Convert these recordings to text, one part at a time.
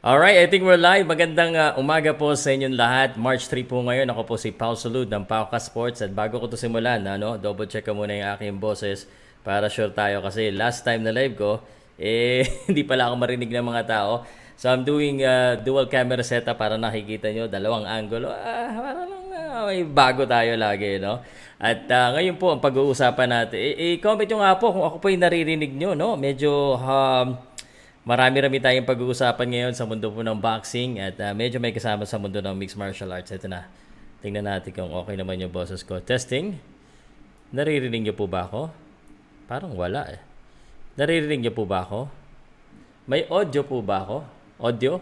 Alright, I think we're live. Magandang uh, umaga po sa inyong lahat. March 3 po ngayon. Ako po si Paul Salud ng Pauka Sports. At bago ko to simulan, ano, double check ko muna yung aking boses para sure tayo. Kasi last time na live ko, eh, hindi pala ako marinig ng mga tao. So I'm doing uh, dual camera setup para nakikita nyo dalawang angulo. Ah, para lang uh, may bago tayo lagi, no? At uh, ngayon po ang pag-uusapan natin. I-comment nyo nga po kung ako po yung naririnig nyo, no? Medyo um, Marami-rami tayong pag-uusapan ngayon sa mundo po ng boxing at uh, medyo may kasama sa mundo ng mixed martial arts. Ito na. Tingnan natin kung okay naman yung boses ko. Testing. Naririnig niyo po ba ako? Parang wala eh. Naririnig niyo po ba ako? May audio po ba ako? Audio?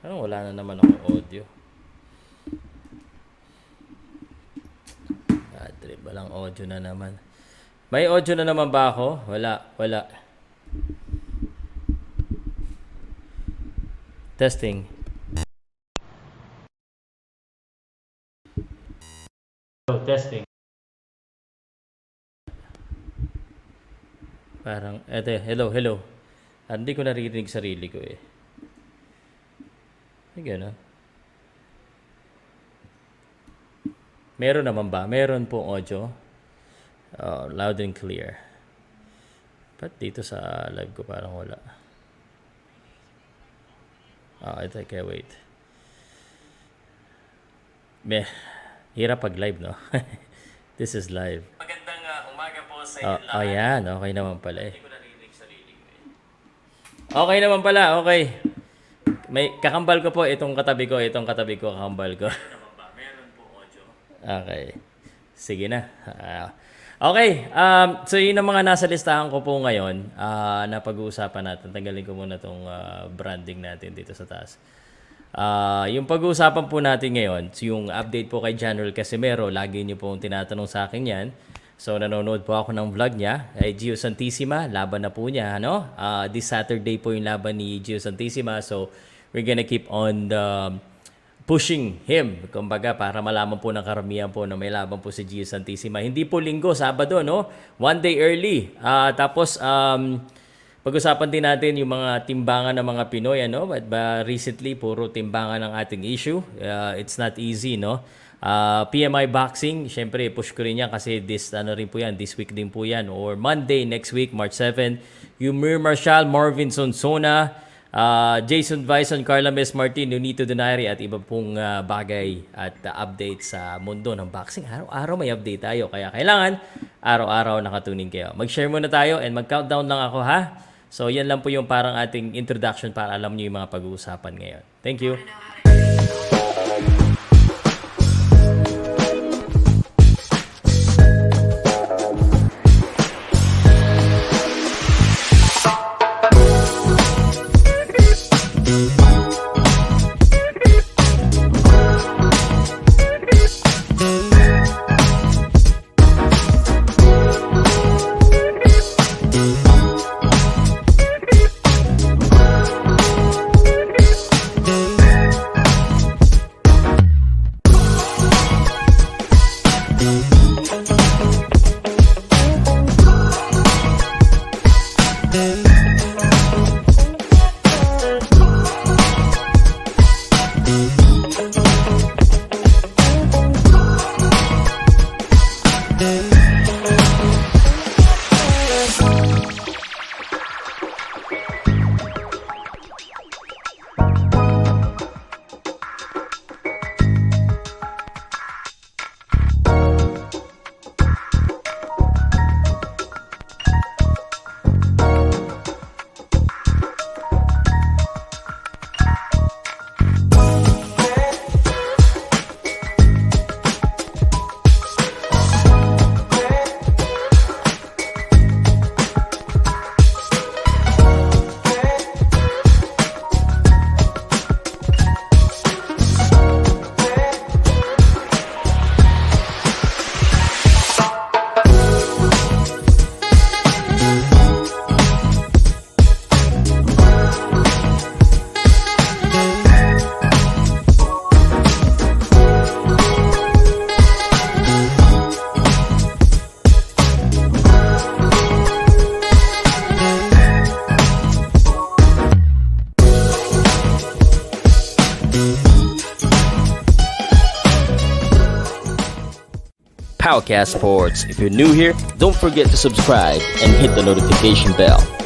Parang wala na naman ako audio. Walang audio na naman. May audio na naman ba ako? Wala, wala. Testing. Hello, testing. Parang, eto, hello, hello. Ah, hindi ko naririnig sarili ko eh. Ay, gano'n. Meron naman ba? Meron po audio. Uh, loud and clear. But dito sa live ko parang wala. Ah, ito kaya wait. Meh, hirap pag live, no? This is live. Magandang uh, umaga po sa inyo oh, lahat. Oh, yan. Okay naman pala eh. Okay naman pala, okay. May kakambal ko po itong katabi ko, itong katabi ko kakambal ko. Okay. Sige na. Uh, okay. Um, so yun ang mga nasa listahan ko po ngayon uh, na pag-uusapan natin. Tanggalin ko muna itong uh, branding natin dito sa taas. Uh, yung pag-uusapan po natin ngayon, yung update po kay General Casimero, lagi niyo po tinatanong sa akin yan. So nanonood po ako ng vlog niya, ay Gio Santissima, laban na po niya, ano? Uh, this Saturday po yung laban ni Gio Santissima. So we're gonna keep on the pushing him. Kumbaga, para malaman po ng karamihan po na may laban po si Gio Santissima. Hindi po linggo, Sabado, no? One day early. Uh, tapos, um, pag-usapan din natin yung mga timbangan ng mga Pinoy, ano? But, but recently, puro timbangan ng ating issue. Uh, it's not easy, no? Uh, PMI Boxing, syempre push ko rin yan kasi this ano rin po yan, this week din po yan or Monday next week, March 7. Yumir Marshall, Marvin Sonsona, Uh, Jason Bison, Carla Miss Martin, Nunito Donari at iba pong uh, bagay at uh, update sa mundo ng boxing. Araw-araw may update tayo. Kaya kailangan araw-araw nakatunin kayo. Mag-share muna tayo and mag-countdown lang ako ha. So yan lang po yung parang ating introduction para alam niyo yung mga pag-uusapan ngayon. Thank you. Powercast Sports. If you're new here, don't forget to subscribe and hit the notification bell.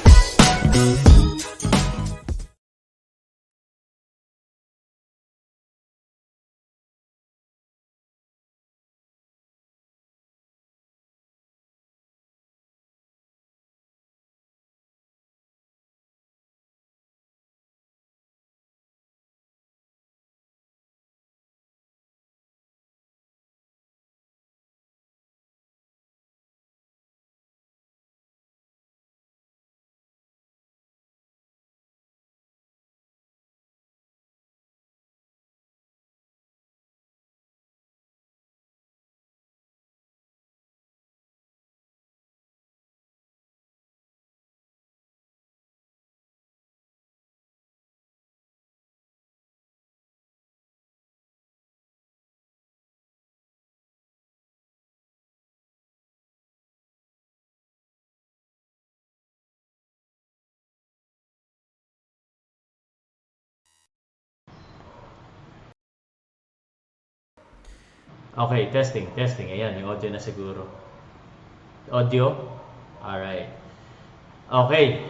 Okay, testing, testing. Ayan, may audio na siguro. Audio? Alright. Okay.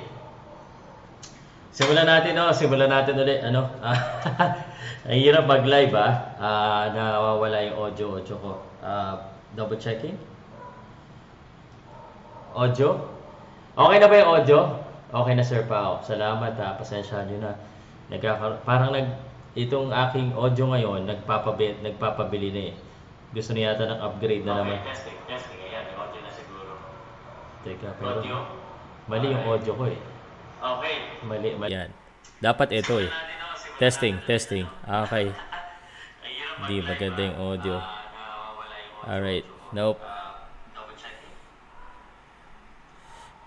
Simulan natin, no? Simulan natin ulit, ano? Ang hirap mag-live, ah. Ah, nawawala yung audio-audio ko. Ah, double checking. Audio? Okay na ba yung audio? Okay na, Sir Pao. Salamat, ha. Pasensya nyo na. Nagkaka- parang nag itong aking audio ngayon, nagpapabi nagpapabili na eh. Gusto niya yata ng upgrade na naman. testing, testing. Ayan, may audio na siguro. Teka, pero Audio? mali yung audio ko eh. Okay. Mali, mali. Yan. Dapat ito eh. Testing, testing. Ah, Okay. Di maganda yung audio. Alright. Nope.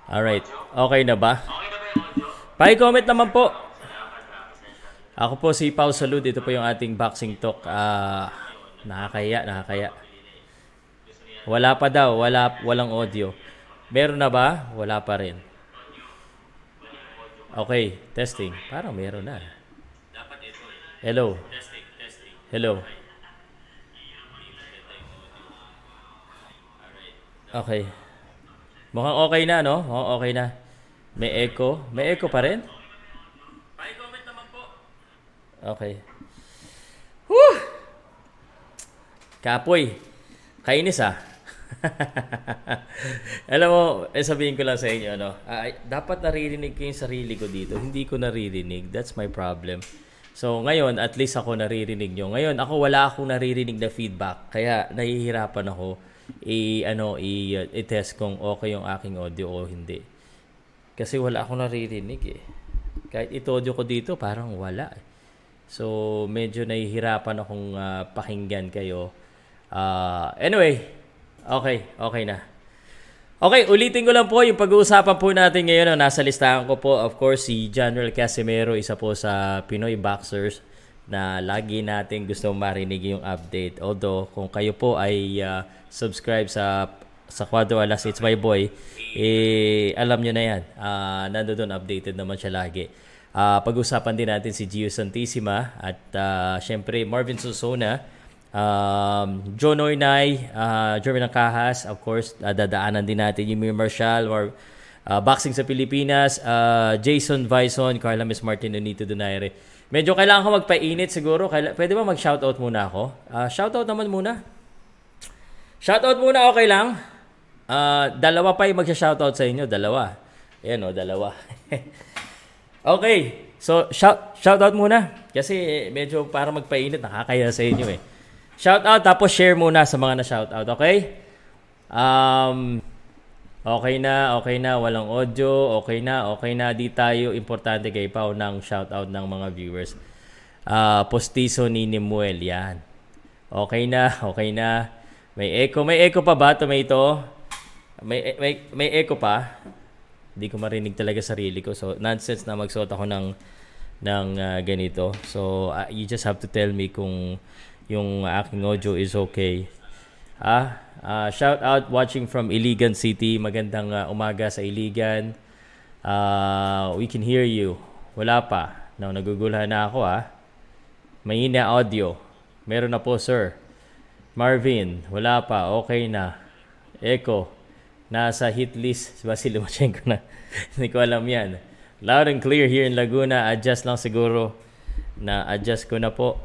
Alright. Okay na ba? Pa-comment naman po. Ako po si Pau Salud. Ito po yung ating boxing talk. Ah, nakakaya, nakakaya. Wala pa daw, wala walang audio. Meron na ba? Wala pa rin. Okay, testing. Parang meron na. Hello. Hello. Okay. Mukhang okay na, no? Mukhang okay na. May echo. May echo pa rin? Okay. Whew! Kapoy. Kainis ah. Alam mo, eh, sabihin ko lang sa inyo, ano, ay, dapat naririnig ko yung sarili ko dito. Hindi ko naririnig. That's my problem. So, ngayon, at least ako naririnig nyo. Ngayon, ako wala akong naririnig na feedback. Kaya, nahihirapan ako i, ano, i, i-test kung okay yung aking audio o hindi. Kasi wala akong naririnig eh. Kahit ito-audio ko dito, parang wala eh. So, medyo nahihirapan akong ah, pakinggan kayo. Ah, anyway, okay, okay na. Okay, ulitin ko lang po yung pag-uusapan po natin ngayon. No? Nasa listahan ko po, of course, si General Casimero, isa po sa Pinoy Boxers na lagi natin gusto marinig yung update. Although, kung kayo po ay ah, subscribe sa sa Quadro Alas, it's my boy, eh, alam nyo na yan. Uh, nando doon, updated naman siya lagi. Ah, pag-usapan din natin si Gio Santissima at ah, syempre Marvin Susona, um, John Oynay, uh, Jeremy Nakahas, of course, ah, dadaanan din natin yung Mir Marshall or ah, Boxing sa Pilipinas, ah, Jason Vison, Carla Miss Martin, Unito Donaire. Medyo kailangan ko magpainit siguro. Kaila- pwede ba mag-shoutout muna ako? Ah, shoutout naman muna. Shoutout muna, okay lang? Ah, dalawa pa yung magsha-shoutout sa inyo, dalawa. Ayan o, dalawa. okay, so shout shoutout muna kasi medyo para magpainit nakakaya sa inyo eh. Shoutout tapos share muna sa mga na-shoutout, okay? Um okay na, okay na, walang audio, okay na, okay na, di tayo importante kay Pao ng shoutout ng mga viewers. Ah, postizo ni Nimuel, yan. Okay na, okay na. May echo, may echo pa ba tomato? May may may echo pa. Hindi ko marinig talaga sarili ko. So nonsense na magsuot ako ng ng ah, ganito. So ah, you just have to tell me kung yung aking audio is okay. Ah, ah, shout out watching from Iligan City. Magandang ah, umaga sa Iligan. Ah, we can hear you. Wala pa. No, nagugulhan na ako ah. Mahina audio. Meron na po, sir. Marvin, wala pa. Okay na. Echo. Nasa hit list si Vasil Lomachenko na. Hindi ko alam yan. Loud and clear here in Laguna. Adjust lang siguro. Na adjust ko na po.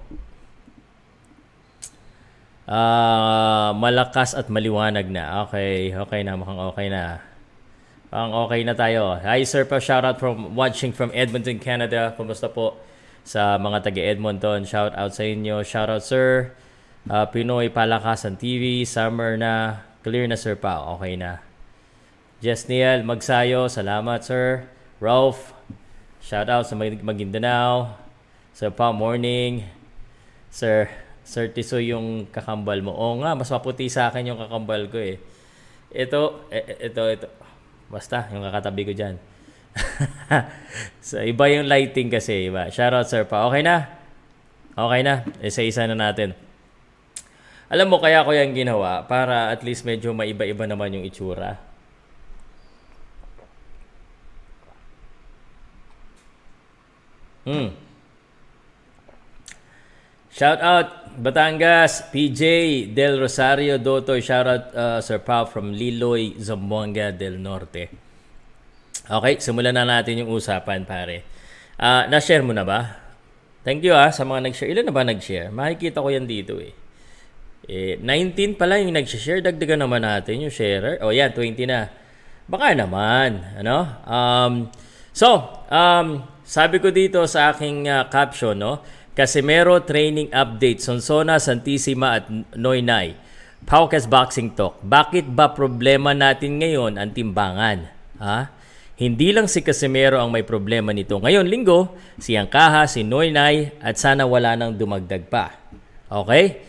Ah, malakas at maliwanag na. Okay, okay na, mukhang okay na. Ang okay na tayo. Hi Sir Pa, shout out from watching from Edmonton, Canada. Kumusta po sa mga taga Edmonton? Shout out sa inyo. Shout out Sir. Ah, Pinoy Palakasan TV, summer na. Clear na Sir Pa, okay na. Jesniel Magsayo, salamat Sir. Ralph, shout out sa Mag- Maguindanao. Sir Pa, morning. Sir, Sir Tiso yung kakambal mo. Oo nga, mas maputi sa akin yung kakambal ko eh. Ito, e- e- ito, ito. Basta, yung kakatabi ko dyan. so, iba yung lighting kasi, iba. Shoutout, Sir Pa. Okay na? Okay na. Isa-isa na natin. Alam mo, kaya ko yan ginawa para at least medyo maiba-iba naman yung itsura. Hmm. Shout out Batangas, PJ Del Rosario Dotoy. Shout out uh, Sir Pao from Liloy, Zamboanga del Norte. Okay, simulan na natin yung usapan, pare. Ah, na-share mo na ba? Thank you ah sa mga nag-share. Ilan na ba nag-share? Makikita ko yan dito eh. Eh, 19 pala yung nag-share. Dagdagan naman natin yung sharer. O oh, yan, 20 na. Baka naman. Ano? Um, so, um, sabi ko dito sa aking uh, caption, no? Casimero training update. Sonsona, Santissima at Noynay. Paukas Boxing Talk. Bakit ba problema natin ngayon ang timbangan? Ha? Hindi lang si Casimero ang may problema nito. Ngayon, linggo, si Angkaha, si Noynay, at sana wala nang dumagdag pa. Okay?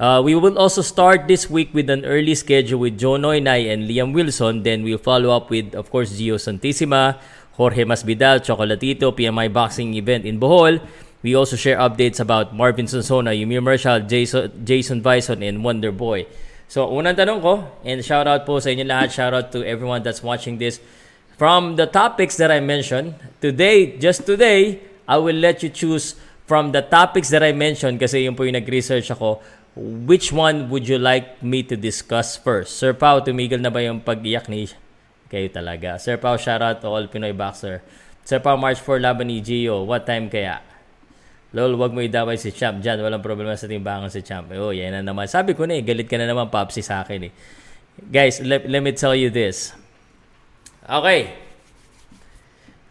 Uh, we will also start this week with an early schedule with Joe Noynay and Liam Wilson. Then we'll follow up with, of course, Gio Santissima, Jorge Masvidal, Chocolatito, PMI Boxing event in Bohol. We also share updates about Marvin Sonsona, Yumir Marshall, Jason, Jason Bison, and Wonder Boy. So, unang tanong ko, and shout out po sa inyo lahat, shout out to everyone that's watching this. From the topics that I mentioned, today, just today, I will let you choose from the topics that I mentioned kasi yun po yung nag-research ako, which one would you like me to discuss first? Sir Pao, tumigil na ba yung pag-iyak ni kayo talaga? Sir Pao, shout out to all Pinoy Boxer. Sir Pao, March 4, laban ni Gio. What time kaya? Lol, wag mo idaway si Champ dyan. Walang problema sa timbangan si Champ. Oh, yan na naman. Sabi ko na eh, galit ka na naman, Popsi, sa akin eh. Guys, let, let me tell you this. Okay.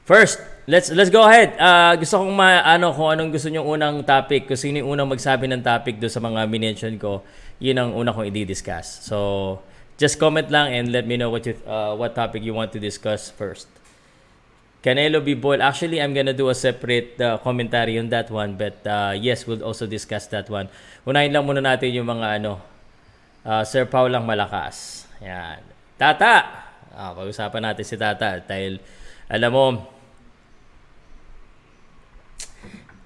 First, let's let's go ahead. Uh, gusto kong ma ano kung anong gusto niyo unang topic, kung sino yung unang magsabi ng topic do sa mga minention ko, yun ang una kong i-discuss. So, just comment lang and let me know what you uh, what topic you want to discuss first. Canelo be bold. Actually, I'm gonna do a separate uh, commentary on that one, but uh, yes, we'll also discuss that one. Unahin lang muna natin yung mga ano, uh, Sir Paul lang malakas. Yan. Tata! Ah, pag-usapan natin si Tata dahil alam mo,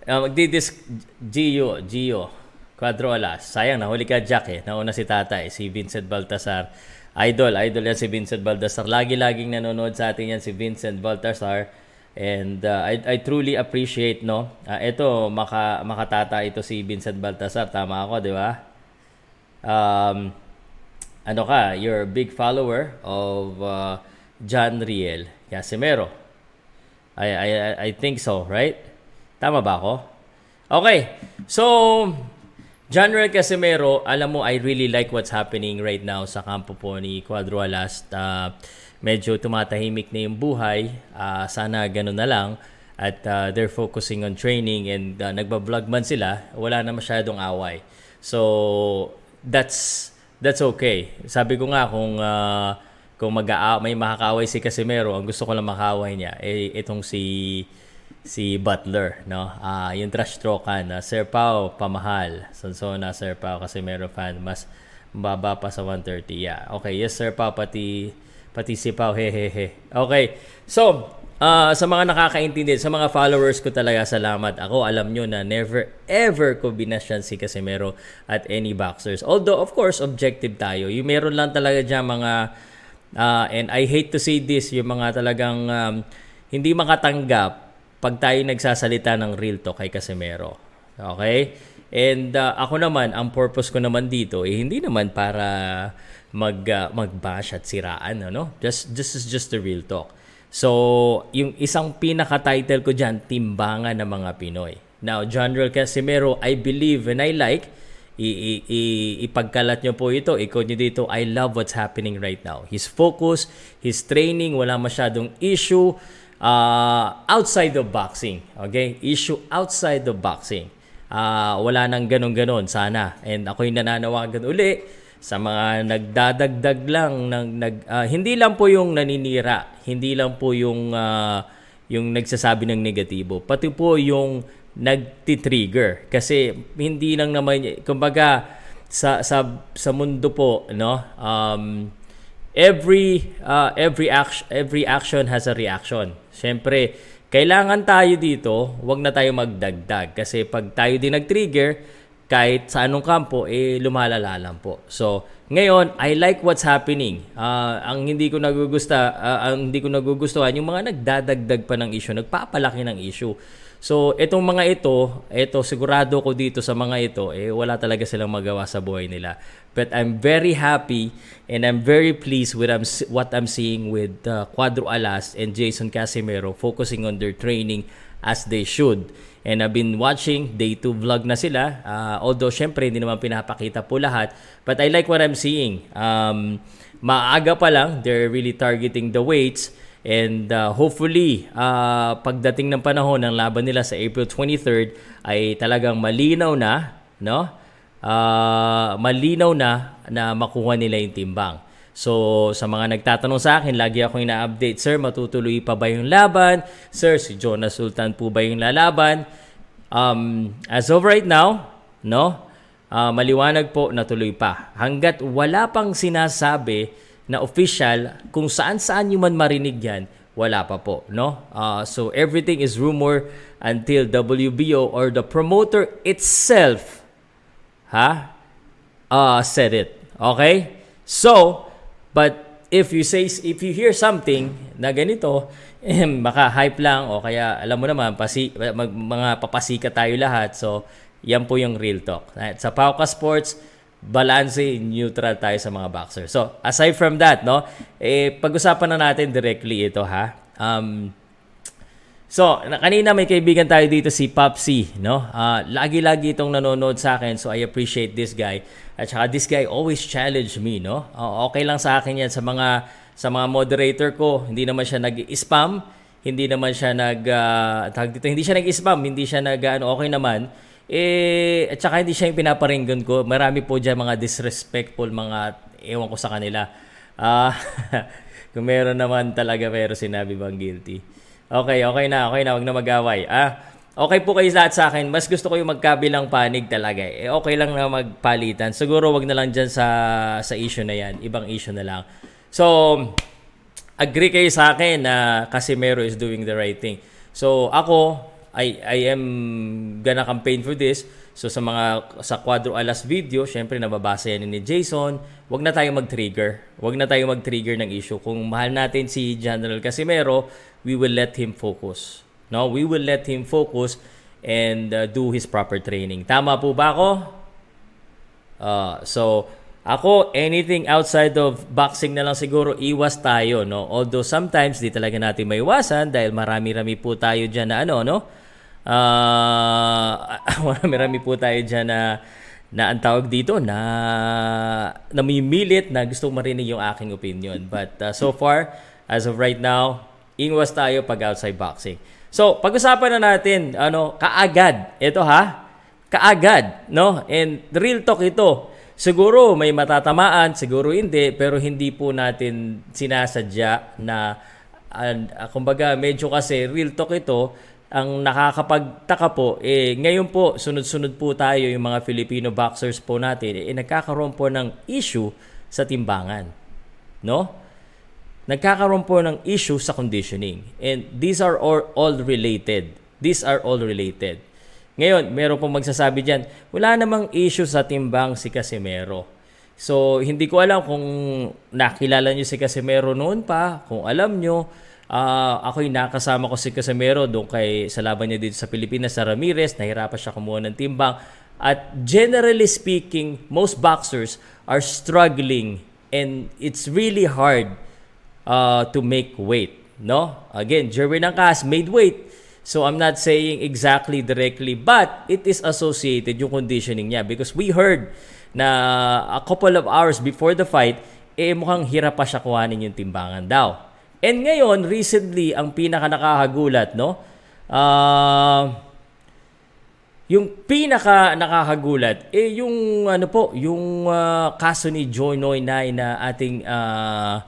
uh, magdidis Gio, Gio, Quadro Alas. Sayang, nahuli ka Jack eh. Nauna si Tata eh, si Vincent Baltasar. Idol, idol yan si Vincent Baltasar. Lagi-laging nanonood sa atin yan si Vincent Baltasar. And uh, I, I truly appreciate, no? Uh, ito, maka, makatata ito si Vincent Baltasar. Tama ako, di ba? Um, ano ka, you're a big follower of uh, John Riel Casimero. I, I, I think so, right? Tama ba ako? Okay. So, Riel Casimero, alam mo, I really like what's happening right now sa kampo po ni Cuadro Alas. Uh, medyo tumatahimik na yung buhay. Uh, sana ganun na lang. At uh, they're focusing on training and uh, nagbablog man sila. Wala na masyadong away. So, that's that's okay. Sabi ko nga kung uh, kung mag may makakaway si Casimero, ang gusto ko lang makaway niya eh itong si si Butler, no? Ah, uh, yung trash talkan na uh, Sir Pao pamahal. Sonsona Sir Pao Casimero fan mas baba pa sa 130. Yeah. Okay, yes Sir Pao pati pati si Pao hehehe. Okay. So, uh, sa mga nakakaintindi, sa mga followers ko talaga salamat. Ako alam nyo na never ever ko binasyan si Casimero at any boxers. Although of course objective tayo. Yung meron lang talaga diyan mga uh, and I hate to say this, yung mga talagang um, hindi makatanggap pag tayo nagsasalita ng real talk kay Casimero. Okay? And uh, ako naman, ang purpose ko naman dito, eh, hindi naman para mag, uh, mag-bash at siraan, ano? Just, this is just the real talk. So, yung isang pinaka-title ko dyan, Timbangan ng mga Pinoy. Now, General Casimiro, I believe and I like, i- i- i- ipagkalat nyo po ito, ikot nyo dito, I love what's happening right now. His focus, his training, wala masyadong issue uh, outside of boxing. Okay? Issue outside of boxing. Uh, wala nang ganon-ganon sana. And ako'y nananawagan uli sa mga nagdadagdag lang ng nag uh, hindi lang po yung naninira, hindi lang po yung uh, yung nagsasabi ng negatibo, pati po yung nagti-trigger kasi hindi lang naman kumbaga sa sa sa mundo po no um every uh, every action every action has a reaction. Syempre, kailangan tayo dito, wag na tayo magdagdag kasi pag tayo din nag-trigger, kahit sa anong kampo, eh lumalala lang po. So, ngayon, I like what's happening. Uh, ang hindi ko nagugusta, uh, ang hindi ko nagugustuhan, yung mga nagdadagdag pa ng issue, nagpapalaki ng issue. So, itong mga ito, ito sigurado ko dito sa mga ito, eh wala talaga silang magawa sa buhay nila. But I'm very happy and I'm very pleased with um, what I'm seeing with uh, Cuadro Alas and Jason Casimiro focusing on their training as they should. And I've been watching day 2 vlog na sila. Uh, although syempre hindi naman pinapakita po lahat. But I like what I'm seeing. Um, maaga pa lang, they're really targeting the weights. And uh, hopefully, uh, pagdating ng panahon ng laban nila sa April 23rd ay talagang malinaw na, no? uh, malinaw na na makuha nila yung timbang. So, sa mga nagtatanong sa akin, lagi ako ina-update, Sir, matutuloy pa ba yung laban? Sir, si Jonas Sultan po ba yung lalaban? Um, as of right now, no, uh, maliwanag po na tuloy pa. Hanggat wala pang sinasabi na official kung saan-saan yung man marinig yan, wala pa po, no? Uh, so, everything is rumor until WBO or the promoter itself ha? Uh, said it. Okay? So, but if you say if you hear something na ganito, eh, baka hype lang o kaya alam mo naman pasi, mag, mga papasika tayo lahat. So, yan po yung real talk. Right? Sa Pauka Sports, balance, neutral tayo sa mga boxer. So, aside from that, no, eh, pag-usapan na natin directly ito, ha? Um, So, kanina may kaibigan tayo dito si Popsy, no? Uh, lagi-lagi itong nanonood sa akin, so I appreciate this guy. At saka this guy always challenge me, no? Uh, okay lang sa akin yan sa mga sa mga moderator ko. Hindi naman siya nag-spam, hindi naman siya nag uh, dito, hindi siya nag-spam, hindi siya nag ano, okay naman. Eh, at saka hindi siya yung pinaparinggan ko. Marami po diyan mga disrespectful, mga ewan ko sa kanila. Ah, uh, kung meron naman talaga pero sinabi bang guilty. Okay, okay na, okay na, wag na mag-away. Ah, okay po kayo lahat sa akin. Mas gusto ko yung magkabilang panig talaga. Eh, okay lang na magpalitan. Siguro wag na lang dyan sa, sa issue na yan. Ibang issue na lang. So, agree kayo sa akin na Casimero is doing the right thing. So, ako, I, I am gonna campaign for this. So, sa mga, sa Quadro Alas video, syempre, nababasa yan ni Jason. Wag na tayo mag-trigger. Wag na tayo mag-trigger ng issue. Kung mahal natin si General Casimero, we will let him focus. No, we will let him focus and uh, do his proper training. Tama po ba ako? Uh, so, ako, anything outside of boxing na lang siguro, iwas tayo, no? Although sometimes, di talaga natin may iwasan dahil marami-rami po tayo dyan na ano, no? Uh, marami-rami po tayo dyan na na ang tawag dito na namimilit na gusto marinig yung aking opinion. But uh, so far, as of right now, ingwas tayo pag outside boxing. So, pag-usapan na natin, ano, kaagad. Ito ha, kaagad, no? And real talk ito. Siguro may matatamaan, siguro hindi, pero hindi po natin sinasadya na, uh, kumbaga, medyo kasi real talk ito, ang nakakapagtaka po, eh, ngayon po, sunod-sunod po tayo yung mga Filipino boxers po natin, eh, nagkakaroon po ng issue sa timbangan. No? nagkakaroon po ng issue sa conditioning. And these are all, all related. These are all related. Ngayon, meron pong magsasabi dyan, wala namang issue sa timbang si Casimero. So, hindi ko alam kung nakilala nyo si Casimero noon pa, kung alam nyo, uh, ako'y nakasama ko si Casimero doon kay sa laban niya dito sa Pilipinas sa Ramirez, nahirapan siya kumuha ng timbang. At generally speaking, most boxers are struggling and it's really hard uh, to make weight. No? Again, Jerwin Angkas made weight. So I'm not saying exactly directly, but it is associated yung conditioning niya because we heard na a couple of hours before the fight, eh mukhang hirap pa siya kuhanin yung timbangan daw. And ngayon, recently, ang pinaka nakakagulat, no? Uh, yung pinaka nakakagulat, eh yung ano po, yung uh, kaso ni Joy Noy na ating uh,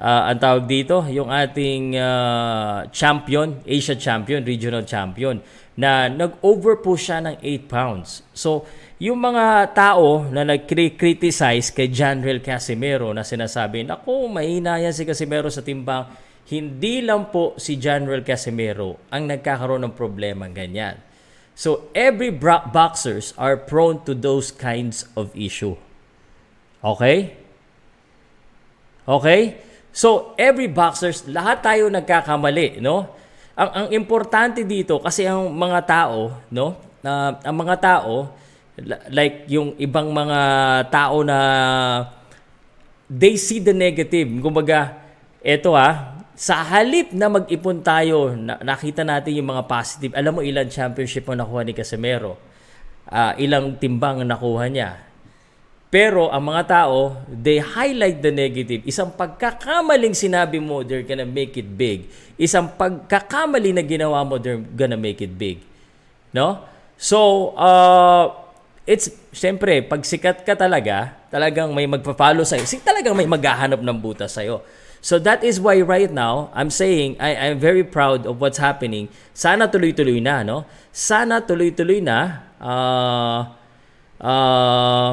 uh, ang tawag dito, yung ating uh, champion, Asia champion, regional champion, na nag-over po siya ng 8 pounds. So, yung mga tao na nag-criticize kay Janrel Casimero na sinasabi, naku, mahina yan si Casimero sa timbang, hindi lang po si Janrel Casimero ang nagkakaroon ng problema ganyan. So, every boxers are prone to those kinds of issue. Okay? Okay? So, every boxers, lahat tayo nagkakamali, no? Ang ang importante dito kasi ang mga tao, no? Uh, ang mga tao like yung ibang mga tao na they see the negative. Kumbaga, eto ah, sa halip na mag-ipon tayo, na, nakita natin yung mga positive. Alam mo ilan championship ang nakuha ni Casemiro? Uh, ilang timbang ang nakuha niya? Pero ang mga tao, they highlight the negative. Isang pagkakamaling sinabi mo, they're gonna make it big. Isang pagkakamali na ginawa mo, they're gonna make it big. No? So, uh, it's, syempre, pag sikat ka talaga, talagang may magpa-follow sa'yo. Talagang may maghahanap ng butas sa'yo. So that is why right now, I'm saying, I, I'm very proud of what's happening. Sana tuloy-tuloy na, no? Sana tuloy-tuloy na. Uh, uh,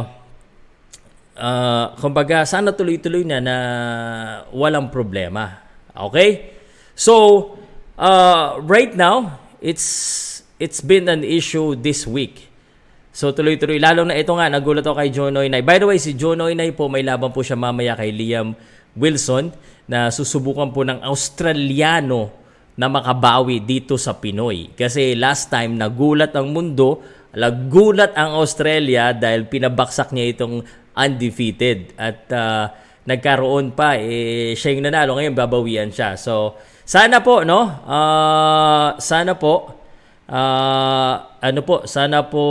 uh, kumbaga, sana tuloy-tuloy na na walang problema. Okay? So, uh, right now, it's it's been an issue this week. So tuloy-tuloy, lalo na ito nga, nagulat ako kay John Oynay. By the way, si John Oynay po, may laban po siya mamaya kay Liam Wilson na susubukan po ng Australiano na makabawi dito sa Pinoy. Kasi last time, nagulat ang mundo, nagulat ang Australia dahil pinabaksak niya itong undefeated. At uh, nagkaroon pa, eh, siya yung nanalo. Ngayon, babawian siya. So, sana po, no? Uh, sana po, uh, ano po, sana po,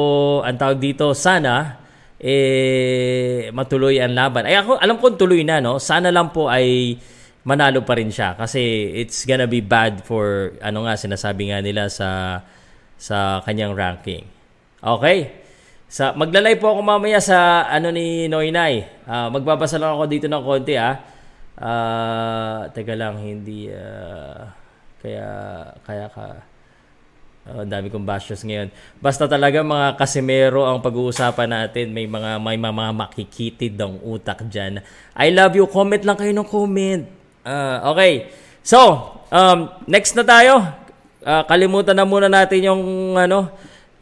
ang tawag dito, sana, eh, matuloy ang laban. Ay, ako, alam ko tuloy na, no? Sana lang po ay manalo pa rin siya kasi it's gonna be bad for ano nga sinasabi nga nila sa sa kanyang ranking. Okay? Sa maglalay po ako mamaya sa ano ni Noynay. Uh, magbabasa lang ako dito ng konti ah. Uh, teka lang hindi uh, kaya kaya ka Oh, dami kong bashes ngayon. Basta talaga mga kasimero ang pag-uusapan natin. May mga may mga makikitid ng utak diyan. I love you. Comment lang kayo ng comment. Uh, okay. So, um, next na tayo. Uh, kalimutan na muna natin yung ano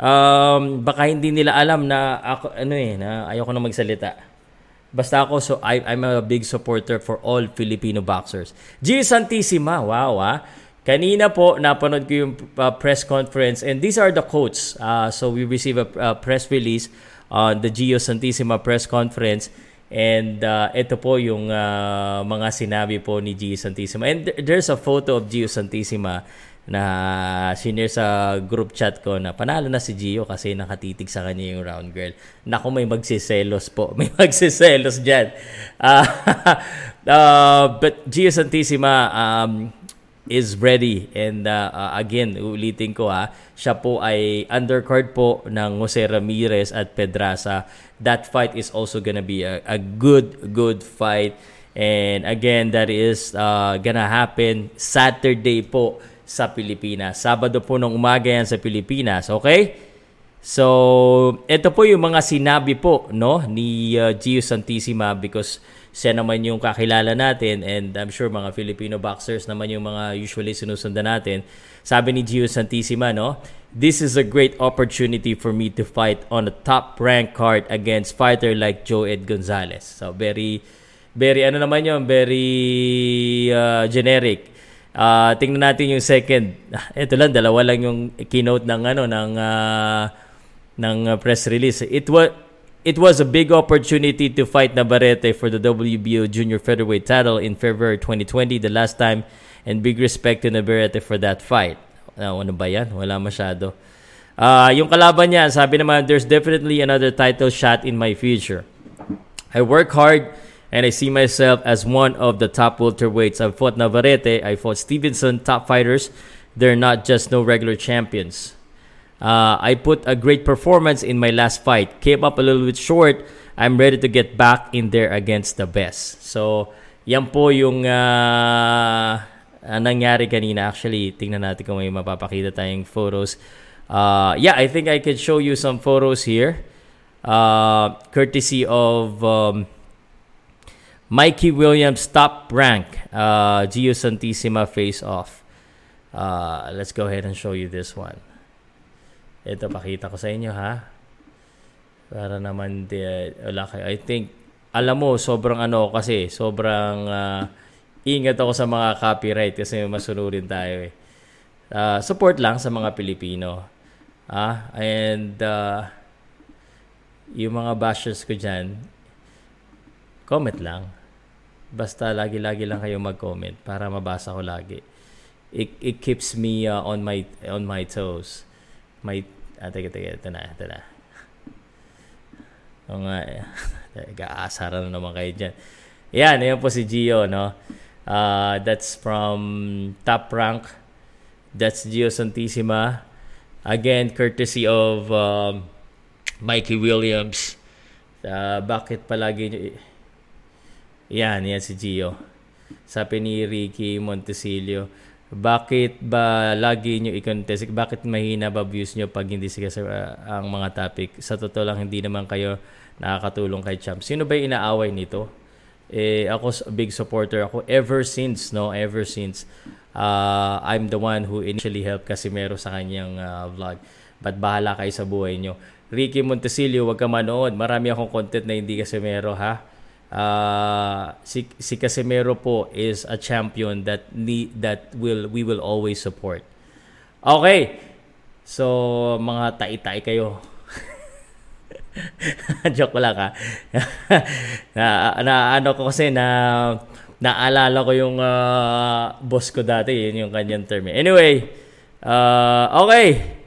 um, baka hindi nila alam na ako ano eh na ayoko na magsalita. Basta ako so I, I'm a big supporter for all Filipino boxers. G Santissima, wow ah. Kanina po napanood ko yung uh, press conference and these are the quotes. Uh, so we receive a uh, press release on the Gio Santissima press conference and uh, ito po yung uh, mga sinabi po ni Gio Santissima. And th- there's a photo of Gio Santissima na senior sa group chat ko na panalo na si Gio kasi nakatitig sa kanya yung round girl. Naku, may magsiselos po. May magsiselos dyan. Uh, uh, but Gio Santissima, um, is ready. And uh, uh, again ulitin ko ha siya po ay undercard po ng Jose Ramirez at Pedraza. That fight is also gonna be a, a good good fight. And again that is uh, gonna happen Saturday po sa Pilipinas. Sabado po ng umaga yan sa Pilipinas okay? So ito po yung mga sinabi po no ni uh, Gio Santissima because siya naman yung kakilala natin and I'm sure mga Filipino boxers naman yung mga usually sinusundan natin. Sabi ni Gio Santissima, no? This is a great opportunity for me to fight on a top rank card against fighter like Joe Ed Gonzalez. So very very ano naman yun, very uh, generic. Uh, tingnan natin yung second. Ito lang dalawa lang yung keynote ng ano ng uh, ng uh, press release. It was it was a big opportunity to fight Navarrete for the WBO junior featherweight title in February 2020, the last time, and big respect to Navarrete for that fight. Uh, ano ba yan? Wala masyado. Uh, yung kalaban niya, sabi naman, there's definitely another title shot in my future. I work hard and I see myself as one of the top welterweights. I fought Navarrete, I fought Stevenson, top fighters. They're not just no regular champions. Uh, I put a great performance in my last fight. Came up a little bit short. I'm ready to get back in there against the best. So, yan po yung uh, nangyari kanina. Actually, tingnan natin kung may mapapakita tayong photos. Uh, yeah, I think I can show you some photos here. Uh, courtesy of um, Mikey Williams top rank uh, Gio Santissima face off. Uh, let's go ahead and show you this one. Ito pakita ko sa inyo ha. Para naman di, wala kayo. I think alam mo sobrang ano kasi sobrang uh, ingat ako sa mga copyright kasi masunurin tayo eh. Uh, support lang sa mga Pilipino. Ah, and uh, yung mga bashers ko dyan, comment lang. Basta lagi-lagi lang kayo mag-comment para mabasa ko lagi. It, it keeps me uh, on my on my toes. My ah, teka, teka, ito na, ito na. O nga, gaasara na naman kayo dyan. Yan, yan po si Gio, no? Uh, that's from Top Rank. That's Gio Santissima. Again, courtesy of um, Mikey Williams. Uh, bakit palagi. Yan, yan si Gio. Sabi ni Ricky Montesilio, bakit ba lagi nyo i-contest? Bakit mahina ba views nyo pag hindi siya uh, ang mga topic? Sa totoo lang, hindi naman kayo nakakatulong kay Champ. Sino ba inaaway nito? Eh, ako big supporter ako ever since, no? Ever since uh, I'm the one who initially helped Casimero sa kanyang uh, vlog. But bahala kayo sa buhay nyo. Ricky Montesilio, wag ka manood. Marami akong content na hindi Casimero, ha? Uh, si, si Casimero po is a champion that need, that will we will always support. Okay. So, mga tai-tai kayo. Joke lang ha. na, na ano ko kasi na naalala ko yung uh, boss ko dati, yun yung kanyang term. Anyway, uh, okay.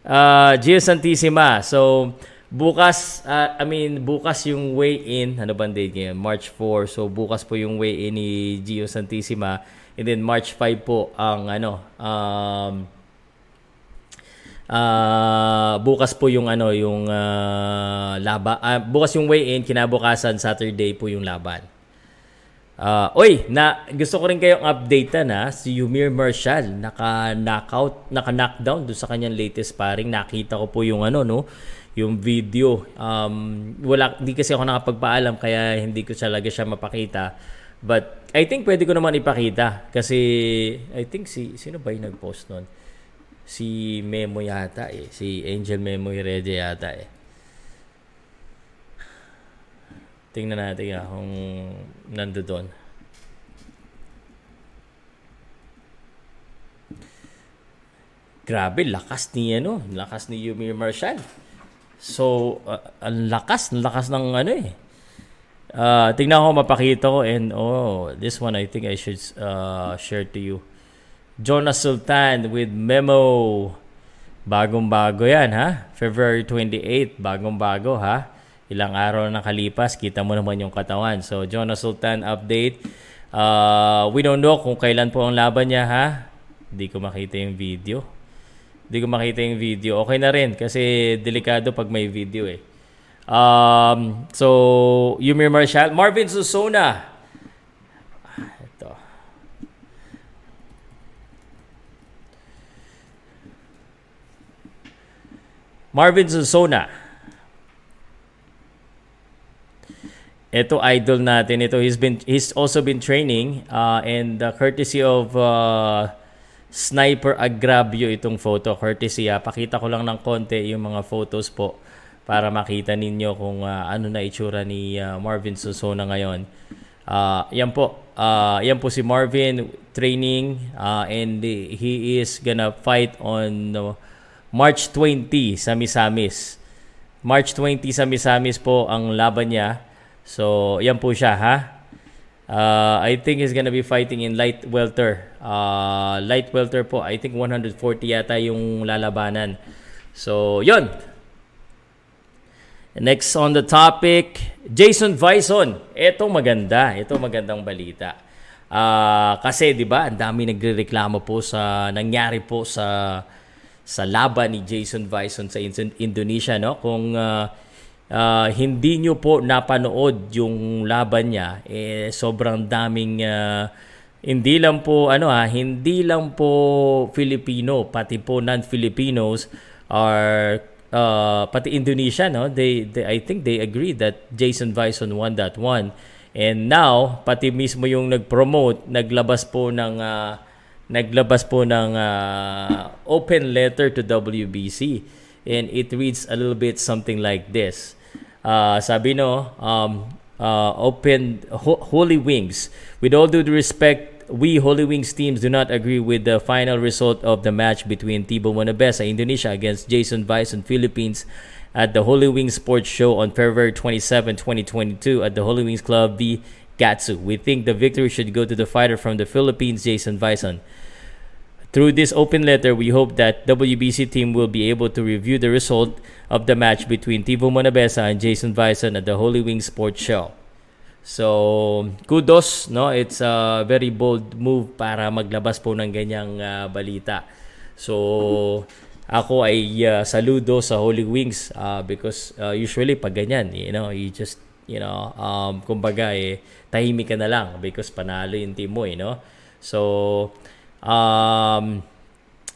Uh, Gio Santissima. So, bukas, uh, I mean, bukas yung weigh-in, ano bang date ngayon? March 4. So, bukas po yung weigh-in ni Gio Santissima. And then, March 5 po ang, ano, um, uh, bukas po yung, ano, yung uh, laban. Uh, bukas yung weigh-in, kinabukasan, Saturday po yung laban. Uh, oy, na gusto ko rin kayong update na si Yumir Marshall naka-knockout, naka-knockdown do sa kanyang latest sparring. Nakita ko po yung ano no, yung video. Um, wala di kasi ako nakapagpaalam kaya hindi ko talaga siya mapakita. But I think pwede ko naman ipakita kasi I think si sino ba yung nag-post noon? Si Memo yata eh. Si Angel Memo Heredia yata eh. Tingnan natin nga kung nando doon. Grabe, lakas ni ano, lakas ni Yumi Marshall. So, uh, ang lakas, ang lakas ng ano eh. Uh, tingnan ko mapakita ko and oh, this one I think I should uh, share to you. Jonas Sultan with Memo. Bagong-bago yan ha. February 28, bagong-bago ha ilang araw na nakalipas, kita mo naman yung katawan. So, Jonas Sultan update. Uh, we don't know kung kailan po ang laban niya, ha? Hindi ko makita yung video. Hindi ko makita yung video. Okay na rin kasi delikado pag may video eh. Um, so, Yumir Marshall. Marvin Susona. Ito. Marvin Susona. ito idol natin ito he's been he's also been training uh, and uh, courtesy of uh, Sniper Agravio itong photo courtesy ha. pakita ko lang ng konti yung mga photos po para makita ninyo kung uh, ano na itsura ni uh, Marvin Susona ngayon uh, yan po uh, yan po si Marvin training uh, and he is gonna fight on uh, March 20 sa Misamis. March 20 sa Misamis po ang laban niya. So, yan po siya ha. Uh, I think he's gonna be fighting in light welter. Uh, light welter po, I think 140 yata yung lalabanan. So, yun. Next on the topic, Jason Vison. Ito maganda. Ito magandang balita. Uh, kasi 'di ba, ang dami nagrereklamo po sa nangyari po sa sa laban ni Jason Vison sa Indonesia no kung uh, uh, hindi nyo po napanood yung laban niya eh sobrang daming uh, hindi lang po ano ha hindi lang po Filipino pati po non-Filipinos are uh, pati Indonesia no they, they I think they agree that Jason Vison won that And now, pati mismo yung nag-promote, naglabas po ng uh, naglabas po ng uh, open letter to WBC. And it reads a little bit something like this. Uh, sabi no, um, uh, open ho- Holy Wings. With all due respect, we Holy Wings teams do not agree with the final result of the match between Tibo Monabesa, Indonesia against Jason Bison, Philippines at the Holy Wings Sports Show on February 27, 2022 at the Holy Wings Club V. Gatsu. We think the victory should go to the fighter from the Philippines, Jason Bison. Through this open letter, we hope that WBC team will be able to review the result of the match between Tivo Monabesa and Jason Bison at the Holy Wings Sports Show. So, kudos, no? It's a very bold move para maglabas po ng ganyang uh, balita. So, ako ay uh, saludo sa Holy Wings uh, because uh, usually pag ganyan, you know, you just, you know, um, kumbaga eh, tahimik ka na lang because panalo yung team mo, you know. So, um,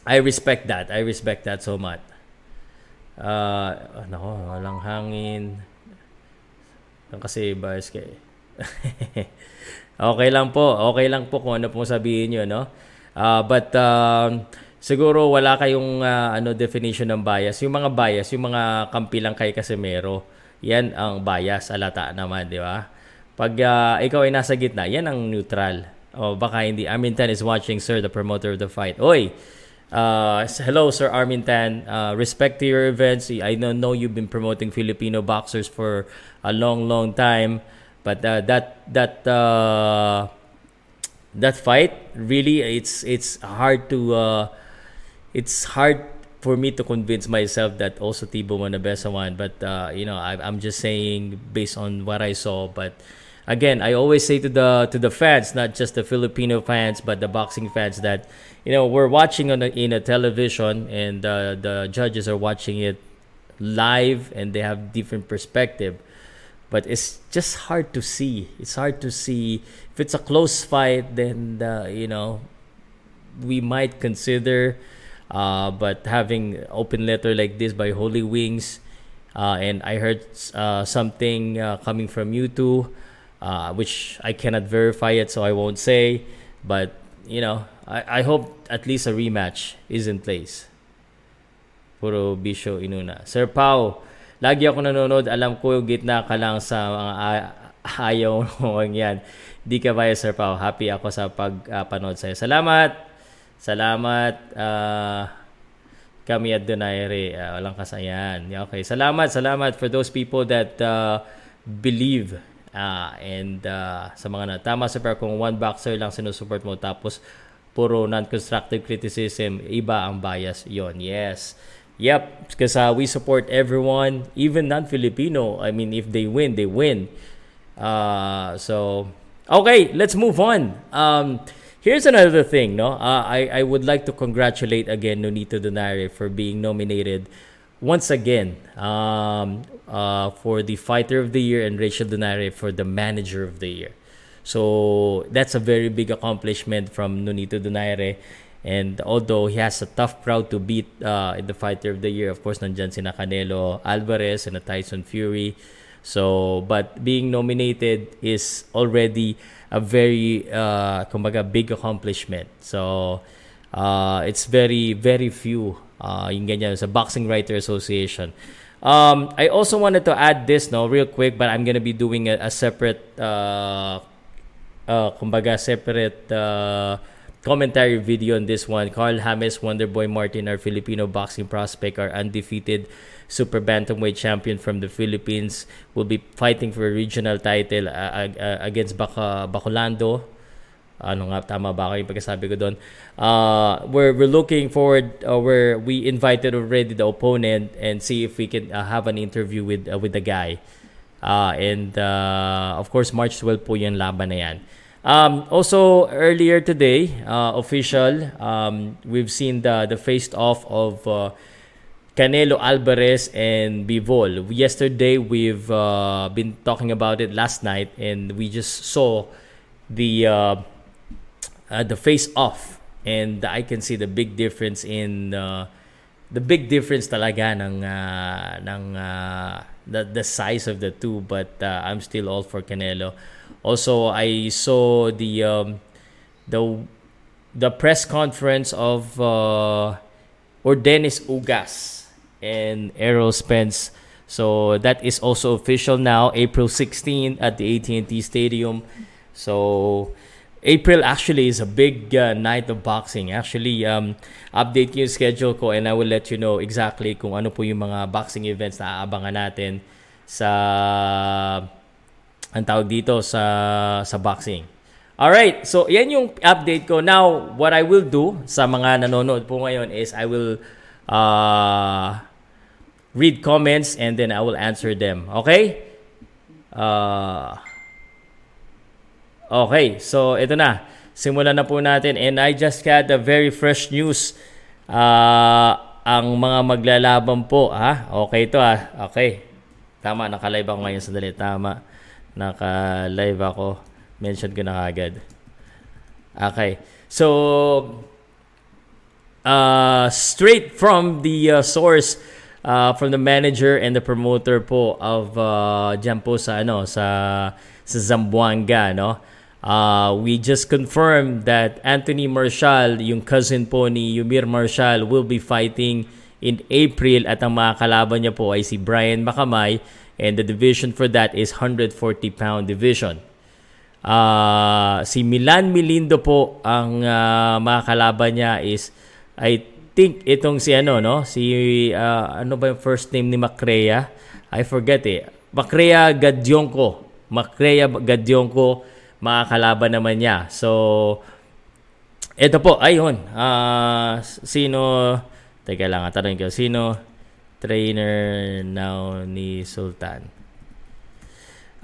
I respect that. I respect that so much. Uh, nako, walang hangin. Kasi bias kay. okay lang po. Okay lang po kung ano pong sabihin nyo, no? Uh, but, um, siguro wala kayong uh, ano definition ng bias. Yung mga bias, yung mga kampi lang kay Casimero, yan ang bias, alata naman, di ba? Pag uh, ikaw ay nasa gitna, yan ang neutral. O baka hindi. Armin Tan is watching, sir, the promoter of the fight. Oy! Uh, hello, Sir Armin Tan. Uh, respect to your events. I know, know you've been promoting Filipino boxers for a long, long time. But uh, that that uh, that fight really it's it's hard to uh, it's hard for me to convince myself that also Tibo won the best one. But uh, you know, I, I'm just saying based on what I saw. But again, I always say to the to the fans, not just the Filipino fans, but the boxing fans, that you know we're watching on a, in a television, and uh, the judges are watching it live, and they have different perspective. But it's just hard to see. It's hard to see if it's a close fight. Then the, you know we might consider uh, but having open letter like this by Holy Wings, uh, and I heard uh, something uh, coming from you two, uh, which I cannot verify it, so I won't say. But you know, I, I hope at least a rematch is in place. Puro bisyo inuna. Sir Pau, lagi ako nanonood. Alam ko gitna ka lang sa mga ayaw mo yan. Di ka ba, Sir Pau? Happy ako sa pagpanood uh, sa'yo. Salamat! Salamat uh, kami at Donaire. Uh, walang kasayan. Okay. Salamat, salamat for those people that uh, believe uh, and uh, sa mga na. Tama sa pero kung one boxer lang sinusupport mo tapos puro non-constructive criticism, iba ang bias yon Yes. Yep, because uh, we support everyone, even non-Filipino. I mean, if they win, they win. Uh, so, okay, let's move on. Um, Here's another thing, no? Uh, I, I would like to congratulate again Nonito Donaire for being nominated once again um, uh, for the Fighter of the Year and Rachel Donaire for the Manager of the Year. So that's a very big accomplishment from Nonito Donaire. And although he has a tough crowd to beat uh, in the Fighter of the Year, of course, nandyan sina Canelo Alvarez and Tyson Fury. So, but being nominated is already a very uh, kumbaga big accomplishment. So uh, it's very very few uh, yung ganyan sa Boxing Writer Association. Um, I also wanted to add this no real quick but I'm gonna be doing a, a separate uh, uh, kumbaga separate uh, commentary video on this one. Carl James, Wonderboy Martin, our Filipino boxing prospect, our undefeated super bantamweight champion from the Philippines, will be fighting for a regional title uh, uh, against Baka, Bacolando. Ano nga, tama ba yung pagkasabi ko doon? Uh, we're, we're looking forward, uh, we're, we invited already the opponent and see if we can uh, have an interview with uh, with the guy. Uh, and uh, of course, March 12 po yung laban na yan. Um, also, earlier today, uh, official, um, we've seen the, the face-off of uh, Canelo Alvarez and Bivol. Yesterday, we've uh, been talking about it last night, and we just saw the uh, uh, the face off, and I can see the big difference in uh, the big difference talaga ng uh, ng uh, the the size of the two. But uh, I'm still all for Canelo. Also, I saw the um, the the press conference of uh, or Dennis Ugas and Errol Spence. So that is also official now, April 16 at the AT&T Stadium. So April actually is a big uh, night of boxing. Actually, um, update yung schedule ko and I will let you know exactly kung ano po yung mga boxing events na aabangan natin sa ang tawag dito sa sa boxing. All right, so yan yung update ko. Now, what I will do sa mga nanonood po ngayon is I will uh, read comments and then I will answer them. Okay? Uh, okay, so ito na. Simulan na po natin and I just got a very fresh news. Uh, ang mga maglalaban po, ha? Okay to ha? Okay. Tama, naka-live ako ngayon sandali. Tama. Naka-live ako. Mention ko na kagad. Okay. So, uh, straight from the uh, source uh, from the manager and the promoter po of uh, dyan po sa ano sa sa Zamboanga no? Uh, we just confirmed that Anthony Marshall yung cousin po ni Yumir Marshall will be fighting in April at ang mga kalaban niya po ay si Brian Makamay and the division for that is 140 pound division. Uh, si Milan Milindo po ang uh, mga kalaban niya is I think itong si ano no? Si uh, ano ba yung first name ni Macrea? I forget eh. Macrea Gadyonko Macrea Gadyonko mga kalaban naman niya so ito po ayun uh, sino teka lang tanongin ko sino trainer now ni Sultan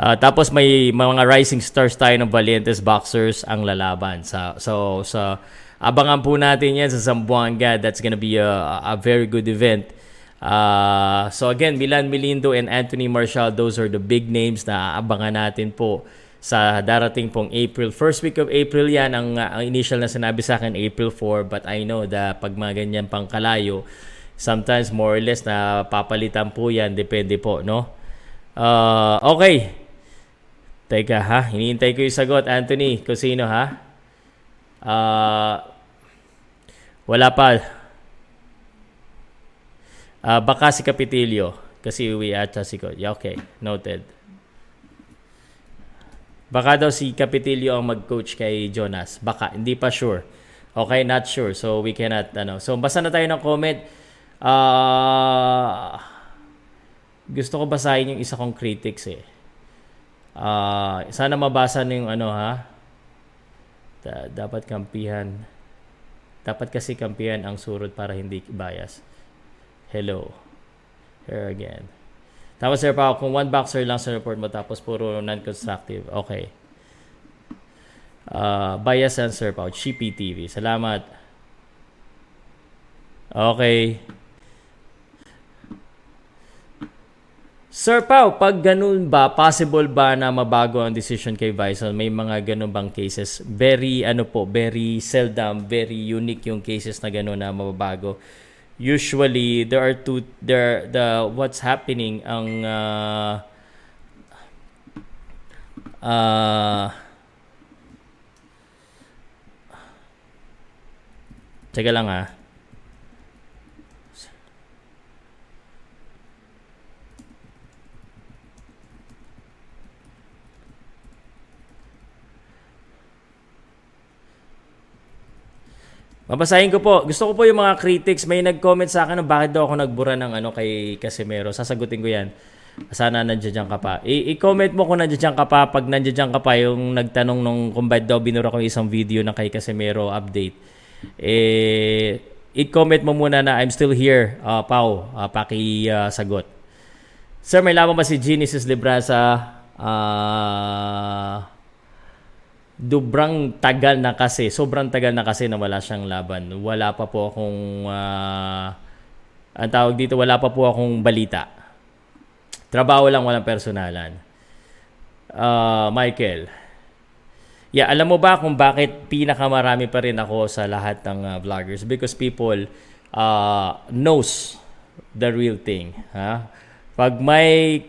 Uh, tapos may mga rising stars tayo ng Valientes Boxers ang lalaban. Sa, so, sa abangan po natin yan sa Zamboanga. That's gonna be a, a very good event. Uh, so again, Milan Milindo and Anthony Marshall, those are the big names na abangan natin po sa darating pong April. First week of April yan, ang, ang initial na sinabi sa akin, April 4. But I know that pag mga ganyan pang kalayo, sometimes more or less na papalitan po yan. Depende po, no? Uh, okay. Teka ha, hinihintay ko yung sagot, Anthony. Kung sino ha? Uh, wala pa. Uh, baka si Capitilio. Kasi uwi ata si Coach. Yeah, okay, noted. Baka daw si Capitilio ang mag-coach kay Jonas. Baka, hindi pa sure. Okay, not sure. So we cannot, ano. So basa na tayo ng comment. Uh, gusto ko basahin yung isa kong critics eh. Uh, sana mabasa na yung ano ha. Da- dapat kampihan. Dapat kasi kampihan ang surot para hindi bias. Hello. Here again. Tapos sir pa kung one boxer lang sa report mo tapos puro non-constructive. Okay. Uh, bias and sir pa. Chippy TV. Salamat. Okay. Sir Pao, pag ganun ba, possible ba na mabago ang decision kay Visal? May mga ganun bang cases? Very, ano po, very seldom, very unique yung cases na ganun na mababago. Usually, there are two, there, the, what's happening, ang, uh, uh, Teka lang ah. Babasahin ko po. Gusto ko po yung mga critics. May nag-comment sa akin na bakit daw ako nagbura ng ano kay Casimero. Sasagutin ko yan. Sana nandiyan ka pa. I-comment mo kung nandiyan ka pa. Pag nandiyan ka pa, yung nagtanong nung kung bakit daw binura ko isang video na kay Casimero update. Eh, i-comment mo muna na I'm still here, uh, Pau. Uh, paki-sagot. Sir, may laban ba si Genesis Librasa? Ah... Dubrang tagal na kasi, sobrang tagal na kasi na wala siyang laban. Wala pa po akong, ah, ang tawag dito, wala pa po akong balita. Trabaho lang, walang personalan. Ah, Michael, yeah, alam mo ba kung bakit pinakamarami pa rin ako sa lahat ng ah, vloggers? Because people uh, knows the real thing. Ha? Pag may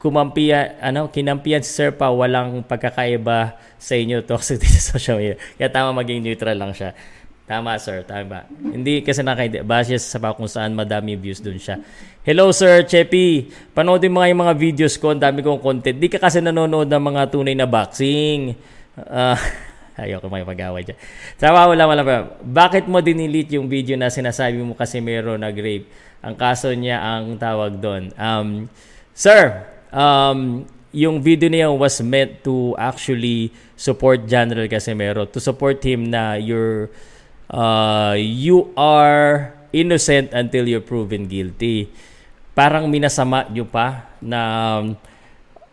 kumampiyan, ano, kinampiyan si Sir Pa, walang pagkakaiba sa inyo toxic din sa social media. Kaya tama maging neutral lang siya. Tama, sir. Tama. Hindi kasi nakaide. Base sa pa kung saan madami views dun siya. Hello, sir. Chepi. Panoodin mo nga yung mga videos ko. Ang dami kong content. Di ka kasi nanonood ng mga tunay na boxing. Uh, ayoko may pag-away dyan. Tama, wala, wala. Bakit mo dinilit yung video na sinasabi mo kasi meron na grave? Ang kaso niya ang tawag doon. Um, sir, um, yung video niya was meant to actually support General Casimero to support him na you're uh, you are innocent until you're proven guilty. Parang minasama nyo pa na um,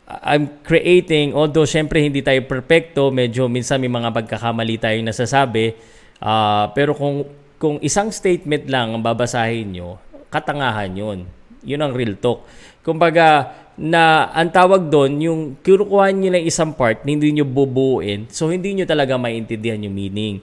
I'm creating although syempre hindi tayo perfecto medyo minsan may mga pagkakamali tayong nasasabi uh, pero kung kung isang statement lang ang babasahin nyo katangahan yun. Yun ang real talk. Kumbaga na ang tawag doon, yung kinukuha nyo lang isang part, hindi nyo bubuuin, so hindi nyo talaga maintindihan yung meaning.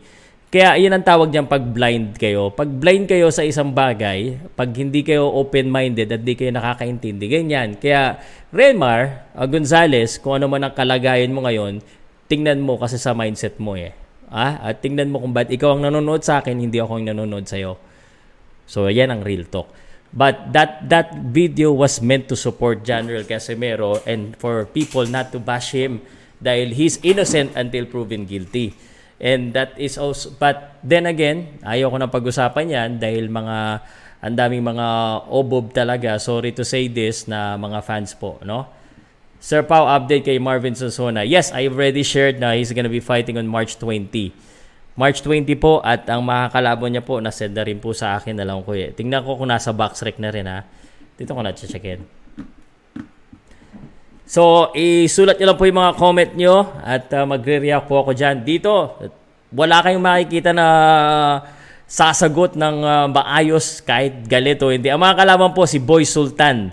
Kaya yan ang tawag niyan pag blind kayo. Pag blind kayo sa isang bagay, pag hindi kayo open-minded at hindi kayo nakakaintindi, ganyan. Kaya Renmar uh, Gonzales, kung ano man ang kalagayan mo ngayon, tingnan mo kasi sa mindset mo eh. Ah? At tingnan mo kung ba't ikaw ang nanonood sa akin, hindi ako ang nanonood sa'yo. So, yan ang real talk. But that that video was meant to support General Casimero and for people not to bash him dahil he's innocent until proven guilty. And that is also but then again, ayaw ko na pag-usapan 'yan dahil mga ang daming mga obob talaga. Sorry to say this na mga fans po, no? Sir Pau, update kay Marvin Sonsona. Yes, I already shared na he's gonna be fighting on March 20. March 20 po at ang makakalabon niya po na-send na rin po sa akin na lang ko eh. Tingnan ko kung nasa box rec na rin ha. Dito ko na checkin. So, isulat niyo lang po yung mga comment niyo at uh, magre-react po ako dyan. Dito, wala kayong makikita na sasagot ng uh, maayos kahit galito. Hindi. Ang mga kalaban po si Boy Sultan.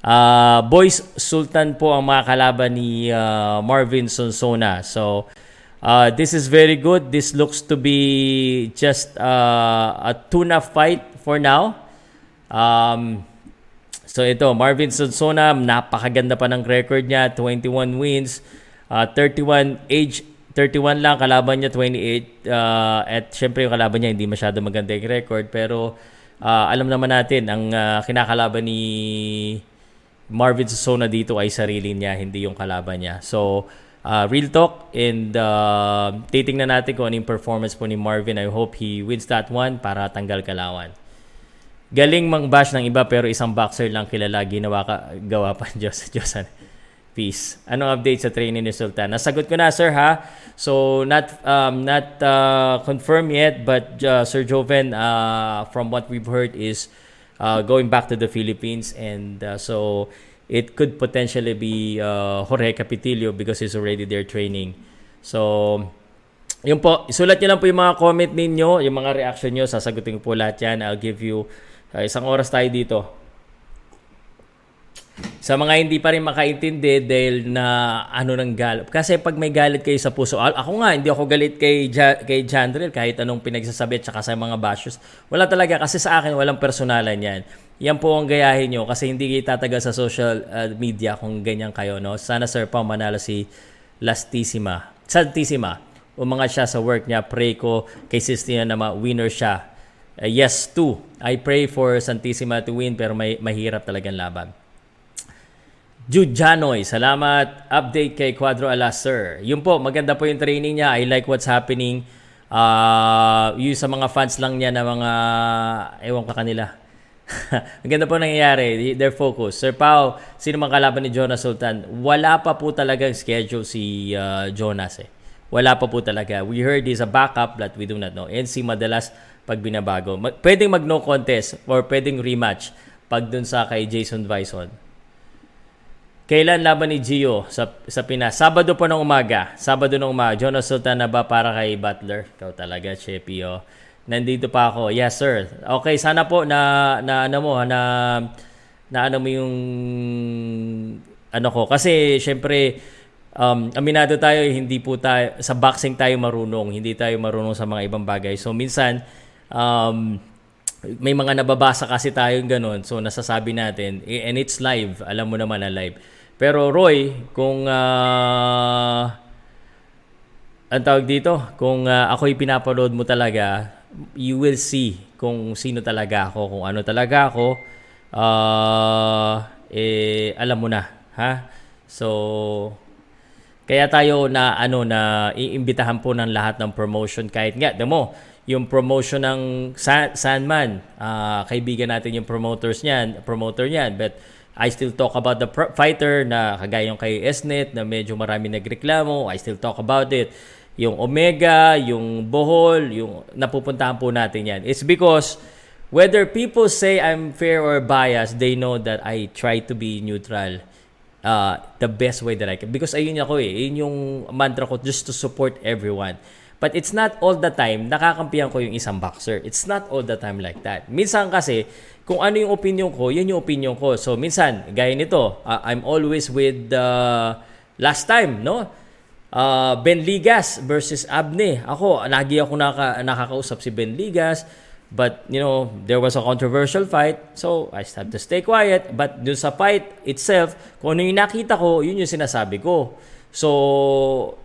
Uh, Boy Sultan po ang mga kalaban ni uh, Marvin Sonsona. So, Uh, this is very good. This looks to be just uh, a tuna fight for now. Um, so ito, Marvin Sonsona, napakaganda pa ng record niya. 21 wins, uh, 31 age, 31 lang, kalaban niya 28. Uh, at syempre yung kalaban niya hindi masyado maganda yung record. Pero uh, alam naman natin, ang uh, kinakalaban ni Marvin Sonsona dito ay sarili niya, hindi yung kalaban niya. So, uh, real talk and uh, titingnan natin kung ano yung performance po ni Marvin. I hope he wins that one para tanggal kalawan. Galing mang bash ng iba pero isang boxer lang kilala ginawa ka gawa pa Diyos Diyosan. Peace. Anong update sa training ni Sultan? Nasagot ko na sir ha. So not um, not uh, confirmed yet but uh, Sir Joven uh, from what we've heard is uh, going back to the Philippines and uh, so it could potentially be uh, Jorge Capitillo because he's already there training. So, yun po, isulat nyo lang po yung mga comment ninyo, yung mga reaction nyo, sasagutin ko po lahat yan. I'll give you uh, isang oras tayo dito. Sa mga hindi pa rin makaintindi dahil na ano nang galit. Kasi pag may galit kayo sa puso, ako nga, hindi ako galit kay, ja, kay Jandrel kahit anong pinagsasabi at saka sa mga bashes. Wala talaga kasi sa akin walang personalan yan yan po ang gayahin nyo kasi hindi kayo tatagal sa social uh, media kung ganyan kayo. No? Sana Sir Pao manalo si Lastissima. Santissima. Umangat siya sa work niya. Pray ko kay Sistina na ma-winner siya. Uh, yes, too. I pray for Santissima to win pero may mahirap talagang laban. Jude Janoy, salamat. Update kay Quadro Alas, sir. Yun po, maganda po yung training niya. I like what's happening Ah, yung sa mga fans lang niya na mga ewan ka kanila. Ang ganda po nangyayari, their focus. Sir Pao, sino mang kalaban ni Jonas Sultan? Wala pa po talagang schedule si ah, Jonas eh. Wala pa po talaga. We heard he's a backup but we do not know. NC madalas pag binabago. Mag, pwedeng mag no contest or pwedeng rematch pag dun sa kay Jason Bison. Kailan laban ni Gio sa, sa Pinas? Sabado po ng umaga. Sabado ng umaga. Jonas Sultan na ba para kay Butler? Ikaw talaga, Chepi, oh. Nandito pa ako. Yes, sir. Okay, sana po na, na ano mo, na, na ano mo yung, ano ko. Kasi, syempre, um, aminado tayo, hindi po tayo, sa boxing tayo marunong. Hindi tayo marunong sa mga ibang bagay. So, minsan, um, may mga nababasa kasi tayong ganun. So, nasasabi natin, eh, and it's live. Alam mo naman na live. Pero Roy, kung uh, ang tawag dito, kung uh, ako'y pinapanood mo talaga, you will see kung sino talaga ako, kung ano talaga ako, uh, eh, alam mo na. Ha? So, kaya tayo na ano na iimbitahan po ng lahat ng promotion kahit nga, demo, yung promotion ng San- Sandman, uh, kaibigan natin yung promoters niyan, promoter niyan, but I still talk about the fighter na kagaya yung kay Esnet na medyo marami nagreklamo. I still talk about it. Yung Omega, yung Bohol, yung napupuntahan po natin yan. It's because whether people say I'm fair or biased, they know that I try to be neutral uh, the best way that I can. Because ayun ako eh. Yun yung mantra ko just to support everyone. But it's not all the time nakakampihan ko yung isang boxer. It's not all the time like that. Minsan kasi, kung ano yung opinion ko, yun yung opinion ko. So minsan, gaya nito, uh, I'm always with uh, last time, no? Uh, Ben Ligas versus Abne. Ako, lagi ako naka, nakakausap si Ben Ligas. But, you know, there was a controversial fight. So, I had to stay quiet. But dun sa fight itself, kung ano yung nakita ko, yun yung sinasabi ko. So,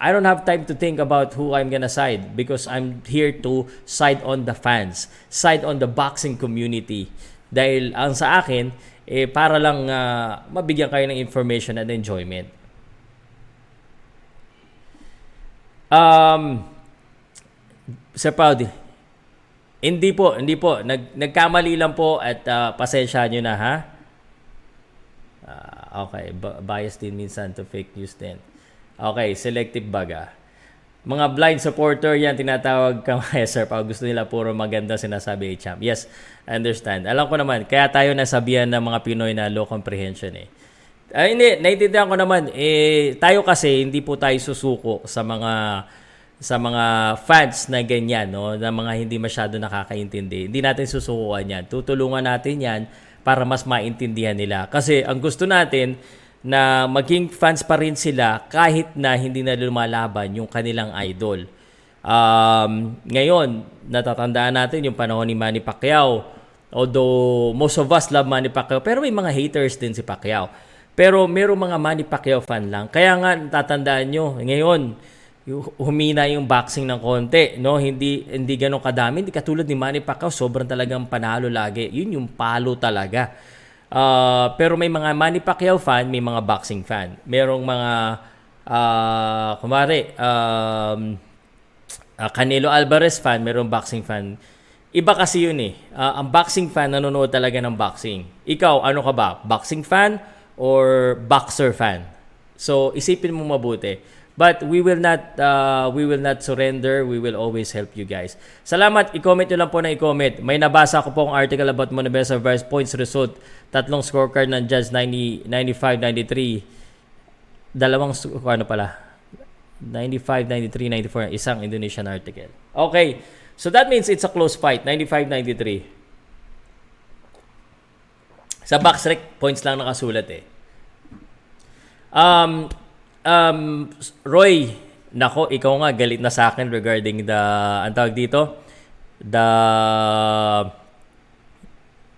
I don't have time to think about who I'm gonna side because I'm here to side on the fans, side on the boxing community. Dahil ang sa akin, eh, para lang uh, mabigyan kayo ng information and enjoyment. Um, Sir Paudi, hindi po, hindi po. Nag, nagkamali lang po at uh, pasensya nyo na ha. Uh, okay, B- bias din minsan to fake news din. Okay, selective baga. Mga blind supporter yan, tinatawag ka sir. Pag gusto nila puro maganda sinasabi eh, champ. Yes, I understand. Alam ko naman, kaya tayo nasabihan ng mga Pinoy na low comprehension eh. Ay, hindi, naiintindihan ko naman. Eh, tayo kasi, hindi po tayo susuko sa mga sa mga fans na ganyan, no? na mga hindi masyado nakakaintindi. Hindi natin susukuan yan. Tutulungan natin yan para mas maintindihan nila. Kasi ang gusto natin, na maging fans pa rin sila kahit na hindi na lumalaban yung kanilang idol. Um, ngayon, natatandaan natin yung panahon ni Manny Pacquiao. Although most of us love Manny Pacquiao, pero may mga haters din si Pacquiao. Pero merong mga Manny Pacquiao fan lang. Kaya nga natatandaan nyo, ngayon, humina yung boxing ng konti, no? Hindi hindi ganoon kadami, hindi katulad ni Manny Pacquiao, sobrang talagang panalo lagi. Yun yung palo talaga. Uh, pero may mga Manny Pacquiao fan, may mga boxing fan. Merong mga, uh, kumari, um, uh, Canelo Alvarez fan, merong boxing fan. Iba kasi yun eh. Uh, ang boxing fan, nanonood talaga ng boxing. Ikaw, ano ka ba? Boxing fan or boxer fan? So, isipin mo mabuti. But we will not uh, we will not surrender. We will always help you guys. Salamat. I-comment nyo lang po na i-comment. May nabasa ko po ang article about Monobesa versus points result. Tatlong scorecard ng Judge 90, 95, 93. Dalawang ano pala. 95, 93, 94. Isang Indonesian article. Okay. So that means it's a close fight. 95, 93. Sa box points lang nakasulat eh. Um, um, Roy, nako, ikaw nga galit na sa akin regarding the, ang tawag dito, the,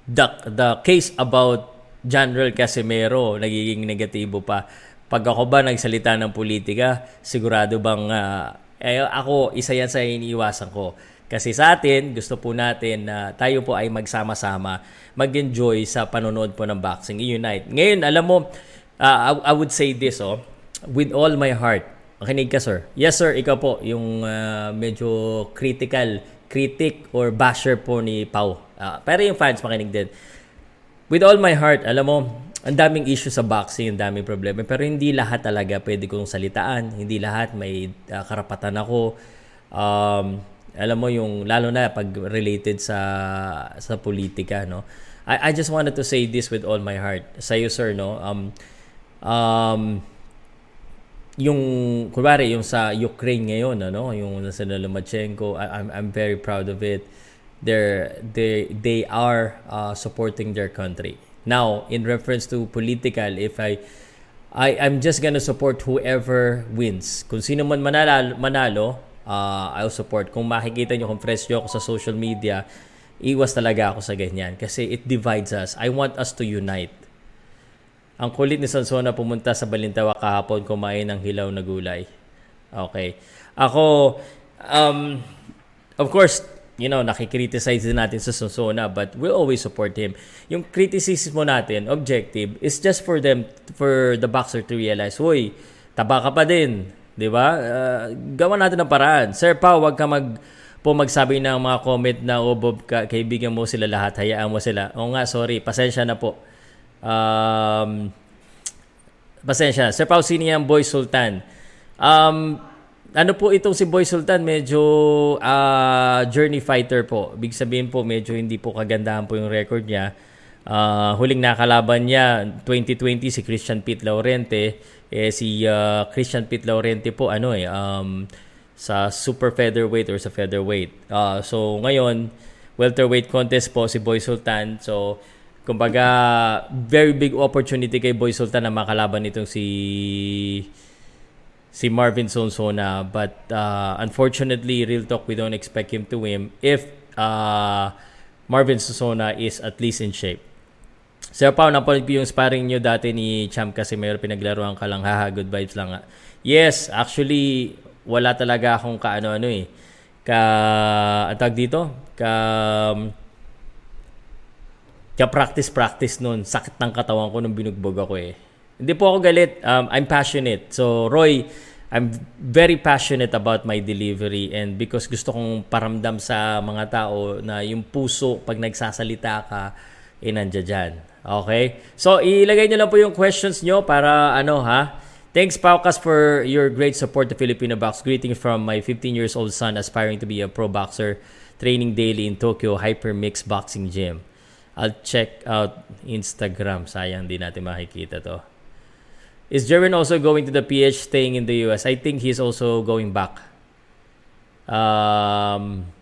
the, the case about General Casimero, nagiging negatibo pa. Pag ako ba nagsalita ng politika, sigurado bang, uh, eh, ako, isa yan sa iniiwasan ko. Kasi sa atin, gusto po natin na uh, tayo po ay magsama-sama, mag-enjoy sa panonood po ng boxing, unite. Ngayon, alam mo, uh, I, I would say this, oh, with all my heart, Makinig ka, sir. Yes, sir. Ikaw po, yung ah, medyo critical, critic or basher po ni Pau. Ah, pero yung fans, makinig din. With all my heart, alam mo, ang daming issue sa boxing, ang daming problema. Pero hindi lahat talaga pwede kong salitaan. Hindi lahat may ah, karapatan ako. Um, alam mo yung lalo na pag related sa sa politika no I, I just wanted to say this with all my heart sa iyo sir no um um yung kunwari yung sa Ukraine ngayon ano yung nasa Lomachenko I, I'm I'm very proud of it. They're they they are uh, supporting their country. Now in reference to political if I I I'm just gonna support whoever wins. Kung sino man manalo, manalo uh, I'll support. Kung makikita nyo kung fresh ako sa social media iwas talaga ako sa ganyan. Kasi it divides us. I want us to unite ang kulit ni Sansona pumunta sa Balintawa kahapon kumain ng hilaw na gulay. Okay. Ako, um, of course, you know, nakikriticize din natin sa Sansona but we'll always support him. Yung criticism mo natin, objective, is just for them, for the boxer to realize, Uy, taba ka pa din. Di ba? Uh, gawa natin ng paraan. Sir Pao, wag ka mag po magsabi ng mga comment na oh Bob, ka, kaibigan mo sila lahat, hayaan mo sila. O nga, sorry, pasensya na po. Um, pasensya. Sir Pao, sino yan? Boy Sultan. Um, ano po itong si Boy Sultan? Medyo uh, journey fighter po. Big sabihin po, medyo hindi po kagandahan po yung record niya. Uh, huling nakalaban niya 2020 si Christian Pete Laurente eh si uh, Christian Pete Laurente po ano eh um, sa super featherweight or sa featherweight. Uh, so ngayon welterweight contest po si Boy Sultan. So kumbaga very big opportunity kay Boy Sultan na makalaban itong si si Marvin Sonsona but uh, unfortunately real talk we don't expect him to win if uh, Marvin Sonsona is at least in shape. Sir Pao, napanood ko yung sparring nyo dati ni Champ Casimero, pinaglaruan ka lang, haha, good vibes lang. nga. Yes, actually, wala talaga akong kaano-ano eh. Ka, atag dito? Ka, ka practice-practice nun. Sakit ng katawan ko nung binugbog ako eh. Hindi po ako galit. Um, I'm passionate. So, Roy, I'm very passionate about my delivery and because gusto kong paramdam sa mga tao na yung puso pag nagsasalita ka, eh nandiyan dyan. Okay? So, ilagay nyo lang po yung questions nyo para ano ha. Thanks, Paukas, for your great support to Filipino Box. Greeting from my 15 years old son aspiring to be a pro boxer, training daily in Tokyo Hypermix Boxing Gym. I'll check out Instagram. Sayang, di natin makikita to. Is Jerwin also going to the PH staying in the US? I think he's also going back. Um,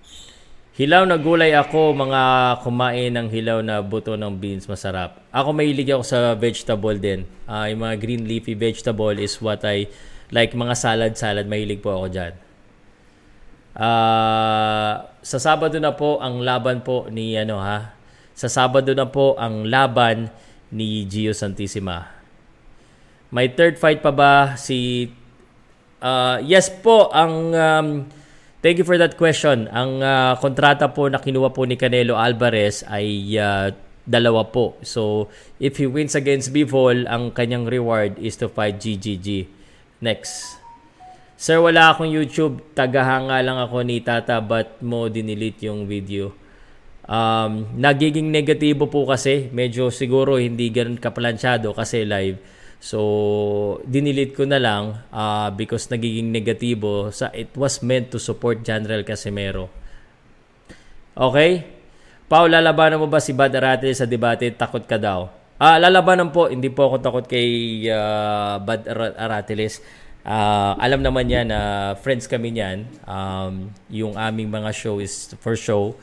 Hilaw na gulay ako, mga kumain ng hilaw na buto ng beans, masarap. Ako mahilig ako sa vegetable din. Uh, yung mga green leafy vegetable is what I like mga salad-salad, mahilig po ako dyan. Uh, sa Sabado na po ang laban po ni ano ha. Sa Sabado na po ang laban ni Gio Santissima. May third fight pa ba si uh, Yes po ang um, Thank you for that question. Ang uh, kontrata po na kinuha po ni Canelo Alvarez ay uh, dalawa po. So, if he wins against Bivol, ang kanyang reward is to fight GGG. Next. Sir, wala akong YouTube. Tagahanga lang ako ni Tata but mo dinilit yung video. Um, nagiging negatibo po kasi. Medyo siguro hindi ganun kaplansyado kasi live. So, dinilit ko na lang uh, because nagiging negatibo sa it was meant to support General Casimero. Okay? Pao, lalabanan mo ba si Bad Arate sa debate? Takot ka daw. Ah, lalabanan po. Hindi po ako takot kay uh, Bad Aratiles. Uh, alam naman niya na friends kami niyan. Um, yung aming mga show is for show.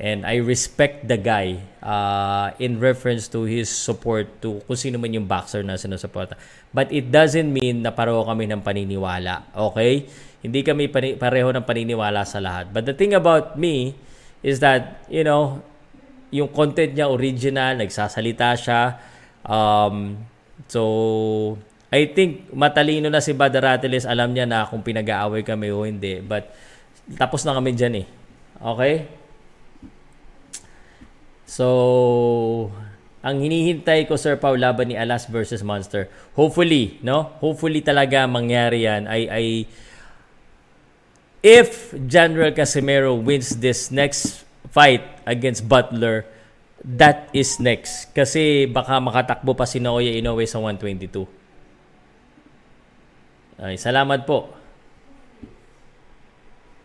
And I respect the guy uh, in reference to his support to kung sino man yung boxer na sinusuporta. But it doesn't mean na pareho kami ng paniniwala. Okay? Hindi kami pareho ng paniniwala sa lahat. But the thing about me is that, you know, yung content niya original, nagsasalita siya. Um, so, I think matalino na si Badaratiles. Alam niya na kung pinag-aaway kami o hindi. But tapos na kami dyan eh. Okay? So, ang hinihintay ko Sir Pau laban ni Alas versus Monster. Hopefully, no? Hopefully talaga mangyari yan ay ay if General Casimero wins this next fight against Butler, that is next. Kasi baka makatakbo pa si Naoya Inoue sa 122. Ay, salamat po.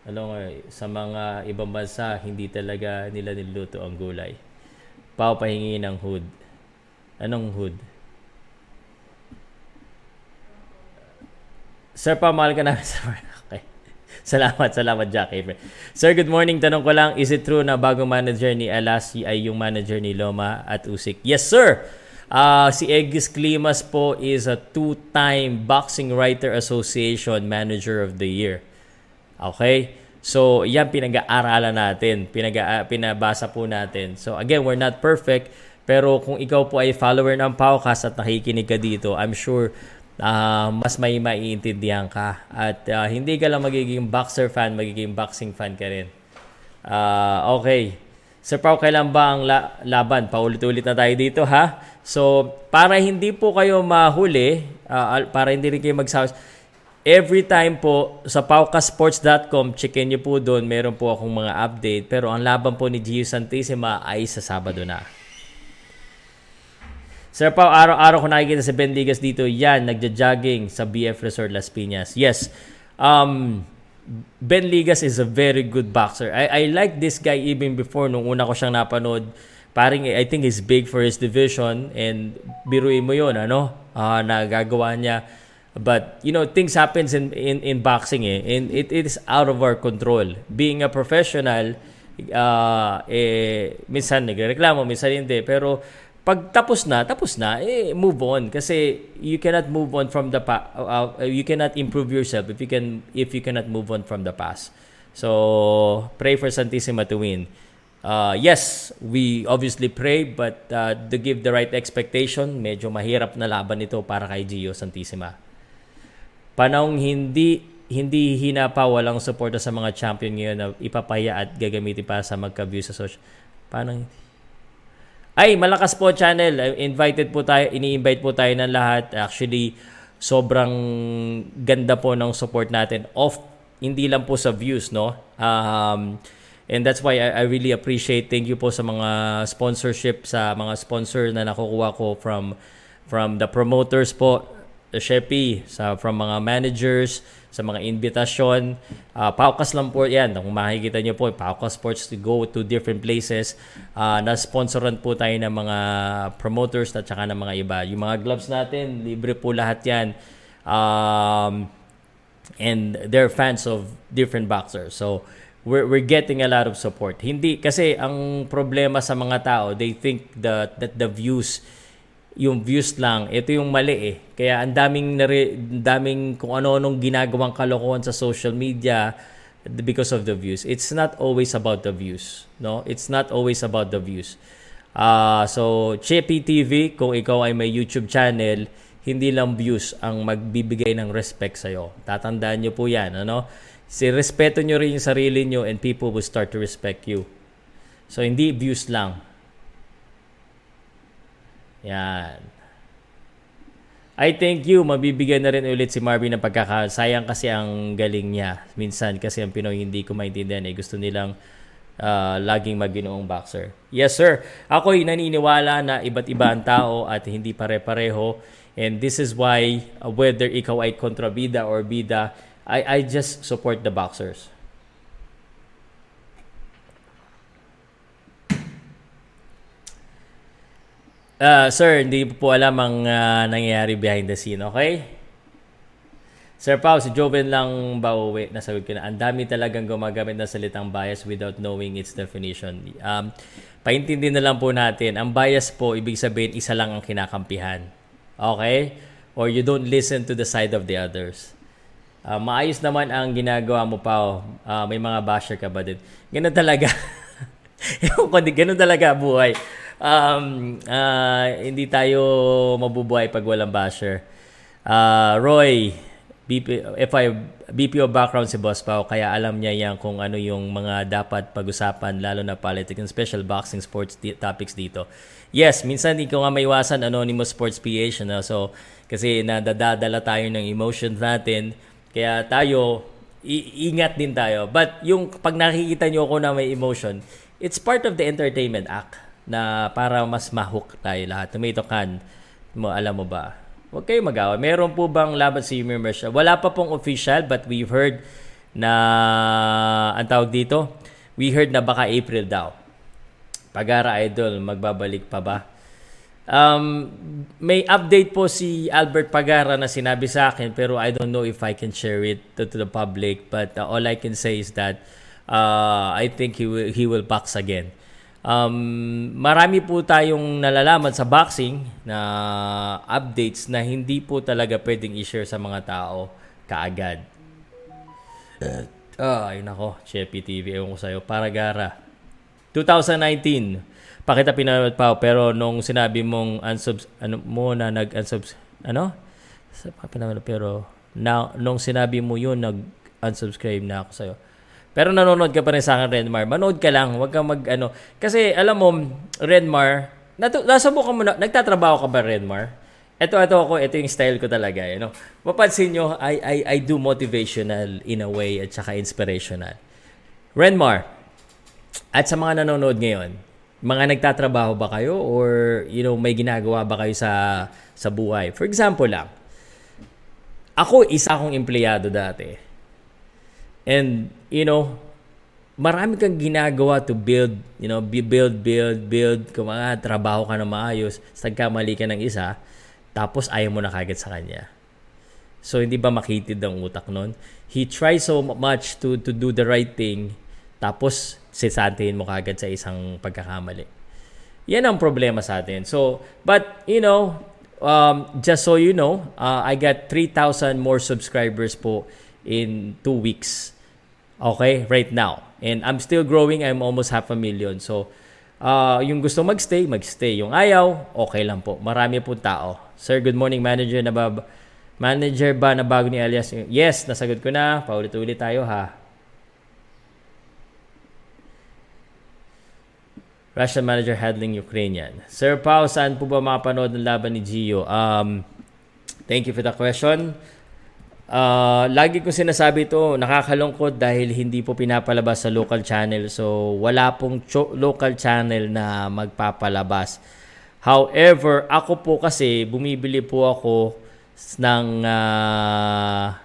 Ano nga, sa mga ibang bansa, hindi talaga nila niluto ang gulay. Pao pahingi ng hood. Anong hood? Sir, pamahal ka namin sa Okay. Salamat, salamat Jack April. Sir, good morning. Tanong ko lang, is it true na bagong manager ni Alas ay yung manager ni Loma at Usik? Yes, sir! Uh, si Egis Klimas po is a two-time Boxing Writer Association Manager of the Year. Okay? So, yan pinag-aaralan natin. Pinag pinabasa po natin. So, again, we're not perfect. Pero kung ikaw po ay follower ng Paukas at nakikinig ka dito, I'm sure uh, mas may maiintindihan ka. At uh, hindi ka lang magiging boxer fan, magiging boxing fan ka rin. Uh, okay. Sir Pao, kailan ba ang la- laban? Paulit-ulit na tayo dito ha. So, para hindi po kayo mahuli, uh, para hindi rin kayo magsawas, every time po sa paukasports.com, checkin nyo po doon, meron po akong mga update. Pero ang laban po ni Gio Santissima ay sa Sabado na. Sir Pao, araw-araw ko nakikita si Ben Ligas dito. Yan, nagja-jogging sa BF Resort Las Piñas. Yes. Um, Ben Ligas is a very good boxer. I, I like this guy even before nung una ko siyang napanood. Paring I think he's big for his division and biruin mo yun, ano? Uh, nagagawa niya. But, you know, things happens in, in, in boxing eh. And it, it is out of our control. Being a professional, uh, eh, minsan nagreklamo, minsan hindi. Pero, pag tapos na, tapos na, eh, move on. Kasi you cannot move on from the past. Uh, uh, you cannot improve yourself if you can if you cannot move on from the past. So, pray for Santissima to win. Uh, yes, we obviously pray, but uh, to give the right expectation, medyo mahirap na laban ito para kay Gio Santissima. Panahong hindi hindi hinapa walang suporta sa mga champion ngayon na ipapaya at gagamitin para sa magka-view sa social. Paano ay, Malakas po channel. Invited po tayo, ini-invite po tayo ng lahat. Actually, sobrang ganda po ng support natin. Off, hindi lang po sa views, no? Um, and that's why I, I really appreciate, thank you po sa mga sponsorship, sa mga sponsor na nakukuha ko from from the promoters po, the Shepi, sa, from mga managers, sa mga invitasyon. Uh, Paukas lang po yan. Kung makikita nyo po, Paukas Sports to go to different places. Uh, na-sponsoran po tayo ng mga promoters at saka ng mga iba. Yung mga gloves natin, libre po lahat yan. Um, and they're fans of different boxers. So, we're, we're getting a lot of support. Hindi, kasi ang problema sa mga tao, they think that, that the views yung views lang. Ito yung mali eh. Kaya ang daming, nare, daming kung ano-anong ginagawang kalokohan sa social media because of the views. It's not always about the views. No? It's not always about the views. Uh, so, Chippy TV, kung ikaw ay may YouTube channel, hindi lang views ang magbibigay ng respect sa'yo. Tatandaan nyo po yan. Ano? Si respeto nyo rin yung sarili nyo and people will start to respect you. So, hindi views lang yan. I thank you. Mabibigyan na rin ulit si Marvin ng pagkakasayang kasi ang galing niya. Minsan kasi ang Pinoy hindi ko maintindihan eh. Gusto nilang uh, laging maginoong boxer. Yes sir. Ako'y naniniwala na iba't iba ang tao at hindi pare-pareho. And this is why uh, whether ikaw ay kontrabida or bida, I, I just support the boxers. Uh, sir, hindi po alam ang uh, nangyayari behind the scene, okay? Sir Pao, si Joven lang ba uwi? Nasagot ko na. Ang dami talagang gumagamit ng salitang bias without knowing its definition. Um, paintindi na lang po natin. Ang bias po, ibig sabihin, isa lang ang kinakampihan. Okay? Or you don't listen to the side of the others. Uh, maayos naman ang ginagawa mo, Pao. Uh, may mga basher ka ba din? Ganun talaga. Ewan ko, ganun talaga buhay um, uh, hindi tayo mabubuhay pag walang basher. Uh, Roy, BP, FI, BPO background si Boss Pao, kaya alam niya yan kung ano yung mga dapat pag-usapan, lalo na politics and special boxing sports di- topics dito. Yes, minsan hindi ko nga maiwasan anonymous sports PH, no? so kasi nadadadala tayo ng emotions natin, kaya tayo, i- ingat din tayo. But yung pag nakikita nyo ako na may emotion, it's part of the entertainment act na para mas mahook tayo lahat. Tomato can, mo, alam mo ba? Huwag kayo magawa. Meron po bang laban si Yumir Mercia? Wala pa pong official but we've heard na ang tawag dito, we heard na baka April daw. Pagara Idol, magbabalik pa ba? Um, may update po si Albert Pagara na sinabi sa akin pero I don't know if I can share it to, to the public but uh, all I can say is that uh, I think he will, he will box again. Um, marami po tayong nalalaman sa boxing na updates na hindi po talaga pwedeng i-share sa mga tao kaagad. Ah, ay nako, Cheppy TV, ewan ko sa'yo. Paragara. 2019, pakita pinanood pa pero nung sinabi mong unsubs, ano mo na nag-unsubs, ano? Sa pero na, nung sinabi mo yun, nag-unsubscribe na ako sa'yo. Pero nanonood ka pa rin sa akin, Redmar. Manood ka lang. Huwag kang mag, ano. Kasi, alam mo, Redmar, natu- nasubukan mo na, nagtatrabaho ka ba, Redmar? Ito, ito ako, ito yung style ko talaga. You know? Mapansin nyo, I, I, I do motivational in a way at saka inspirational. Renmar, at sa mga nanonood ngayon, mga nagtatrabaho ba kayo or you know may ginagawa ba kayo sa sa buhay? For example lang, ako isa akong empleyado dati. And, you know, marami kang ginagawa to build, you know, build, build, build. Kung mga trabaho ka na maayos, sagkamali ka ng isa, tapos ayaw mo na kagad sa kanya. So, hindi ba makitid ang utak nun? He tries so much to, to do the right thing, tapos sisantihin mo kagad sa isang pagkakamali. Yan ang problema sa atin. So, but, you know, um, just so you know, uh, I got 3,000 more subscribers po in two weeks. Okay, right now. And I'm still growing. I'm almost half a million. So, uh, yung gusto magstay, magstay. Yung ayaw, okay lang po. Marami po tao. Sir, good morning, manager. Na ba, manager ba na bago ni Elias? Yes, nasagot ko na. Paulit-ulit tayo ha. Russian manager handling Ukrainian. Sir Pao, saan po ba makapanood ng laban ni Gio? Um, thank you for the question. Uh, lagi ko sinasabi ito, nakakalungkot dahil hindi po pinapalabas sa local channel. So, wala pong cho- local channel na magpapalabas. However, ako po kasi, bumibili po ako ng, uh,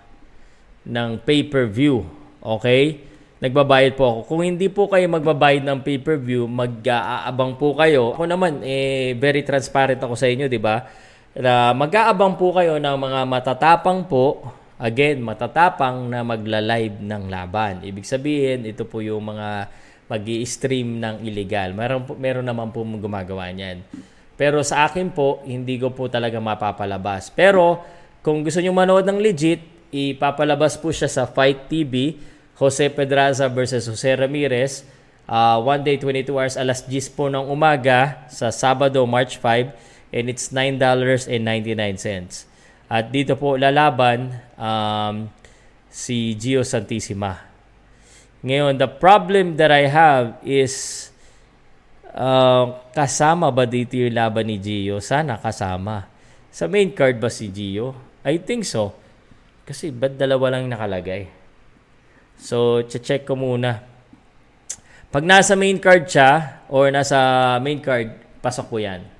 ng pay-per-view. Okay? Nagbabayad po ako. Kung hindi po kayo magbabayad ng pay-per-view, mag-aabang po kayo. Ako naman, eh, very transparent ako sa inyo, di ba? Na mag-aabang po kayo ng mga matatapang po Again, matatapang na magla-live ng laban. Ibig sabihin, ito po yung mga mag stream ng illegal. Meron, po, meron naman po gumagawa niyan. Pero sa akin po, hindi ko po talaga mapapalabas. Pero, kung gusto nyo manood ng legit, ipapalabas po siya sa Fight TV, Jose Pedraza versus Jose Ramirez, uh, one day, 22 hours, alas 10 po ng umaga sa Sabado, March 5, and it's $9.99. At dito po lalaban um, si Gio Santissima. Ngayon, the problem that I have is uh, kasama ba dito yung laban ni Gio? Sana kasama. Sa main card ba si Gio? I think so. Kasi ba't dalawa lang nakalagay? So, check ko muna. Pag nasa main card siya or nasa main card, pasok ko yan.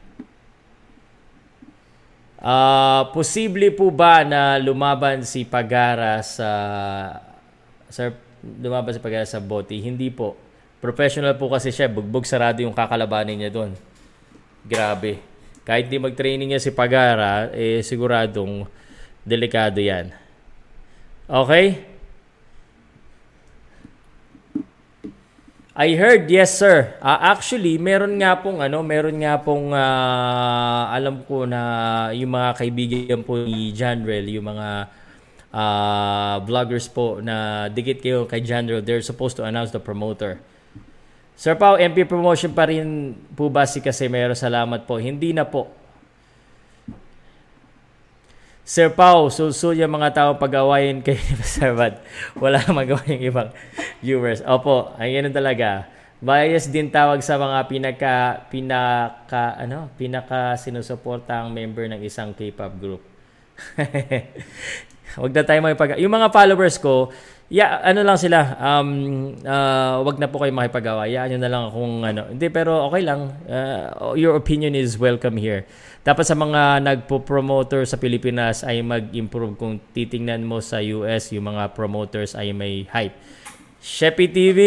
Uh, posible po ba na lumaban si Pagara sa sir lumaban si Pagara sa Boti? Hindi po. Professional po kasi siya, bugbog sarado yung kakalabanin niya doon. Grabe. Kahit di mag-training niya si Pagara, eh siguradong delikado 'yan. Okay? I heard, yes sir. Uh, actually, meron nga pong ano, meron nga pong uh, alam ko na yung mga kaibigan po ni Janrel, yung mga uh, vloggers po na dikit kayo kay Janrel, they're supposed to announce the promoter. Sir Pao, MP promotion pa rin po ba si Casimero? Salamat po. Hindi na po. Sir Pau, susul yung mga tao pag-awayin kay Sir Bad. Wala magawa yung ibang viewers. Opo, ay ganun talaga. Bias din tawag sa mga pinaka pinaka ano, pinaka sinusuportang member ng isang K-pop group. Wag na tayo makipag Yung mga followers ko, yeah, ano lang sila, um, uh, wag na po kayo makipagawa. Yaan nyo na lang kung ano. Hindi, pero okay lang. Uh, your opinion is welcome here. Dapat sa mga nagpo-promoter sa Pilipinas ay mag-improve. Kung titingnan mo sa US, yung mga promoters ay may hype. Sheppy TV!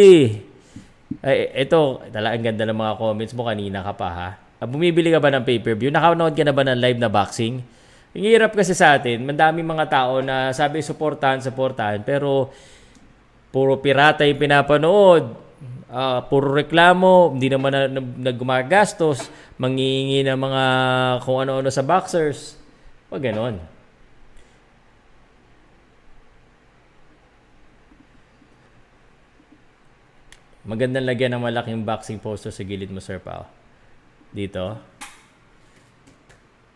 Ay, ito, talagang ganda ng mga comments mo kanina ka pa ha. Ah, Bumibili ka ba ng pay-per-view? Nakanood ka na ba ng live na boxing? Ang hirap kasi sa atin, madami mga tao na sabi suportahan, suportahan, pero puro pirata yung pinapanood. Ah, puro reklamo, hindi naman na, na, naggumagastos, mangingi ng mga kung ano-ano sa boxers. Wag ganon. Magandang lagyan ng malaking boxing poster sa gilid mo, Sir Pao. Dito.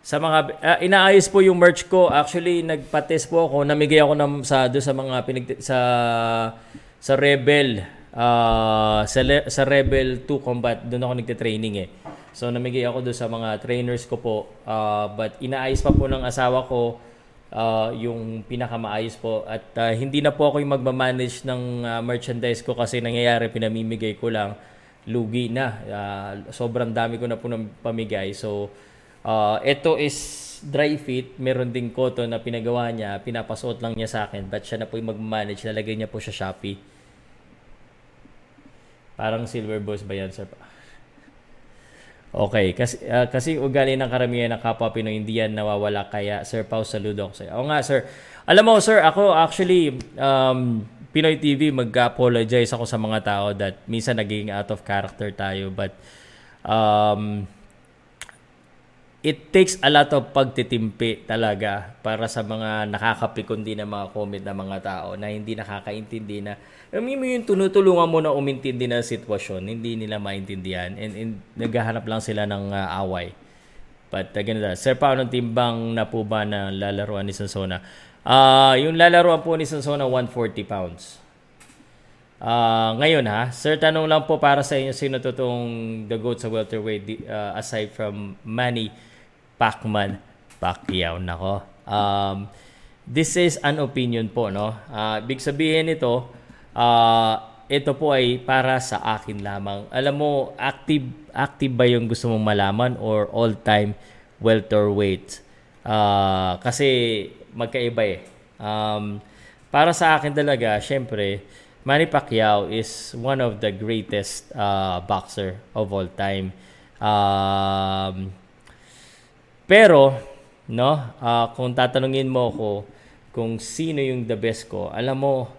Sa mga ah, inaayos po yung merch ko. Actually, nagpa-test po ako. Namigay ako ng sa do sa mga pinag sa sa Rebel ah, sa, Le- sa Rebel 2 Combat. Doon ako nagte-training eh. So namigay ako doon sa mga trainers ko po. Ah, but inaayos pa po ng asawa ko ah, yung pinakamaayos po at ah, hindi na po ako yung magmamanage ng ah, merchandise ko kasi nangyayari pinamimigay ko lang lugi na. Ah, sobrang dami ko na po ng pamigay. So Uh, ito is dry fit. Meron ding cotton na pinagawa niya. Pinapasuot lang niya sa akin. But siya na po yung mag-manage. Nalagay niya po sa Shopee. Parang silver boss ba yan, sir? Okay. Kasi, uh, kasi ugali ng karamihan ng kapwa Pinoy, hindi yan nawawala. Kaya, Sir Pau, saludo ako sa'yo. Oo nga, sir. Alam mo, sir, ako actually, um, Pinoy TV, mag-apologize ako sa mga tao that minsan naging out of character tayo. But, um, it takes a lot of pagtitimpi talaga para sa mga nakakapikon din ng mga comment ng mga tao na hindi nakakaintindi na alam mo yung tunutulungan mo na umintindi ng sitwasyon, hindi nila maintindihan and, and naghahanap lang sila ng uh, away. But uh, ganun Sir, paano timbang na po ba na lalaruan ni Sansona? Uh, yung lalaruan po ni Sansona, 140 pounds. Uh, ngayon ha, sir, tanong lang po para sa inyo, sino totoong the GOAT sa welterweight uh, aside from Manny Pacman Pacquiao. Nako. Um, this is an opinion po, no? Uh, big sabihin ito, uh, ito po ay para sa akin lamang. Alam mo, active active ba yung gusto mong malaman or all-time welterweight? Uh, kasi magkaiba eh. Um, para sa akin talaga, syempre, Manny Pacquiao is one of the greatest uh, boxer of all time. Um, pero, no, uh, kung tatanungin mo ako kung sino yung the best ko, alam mo,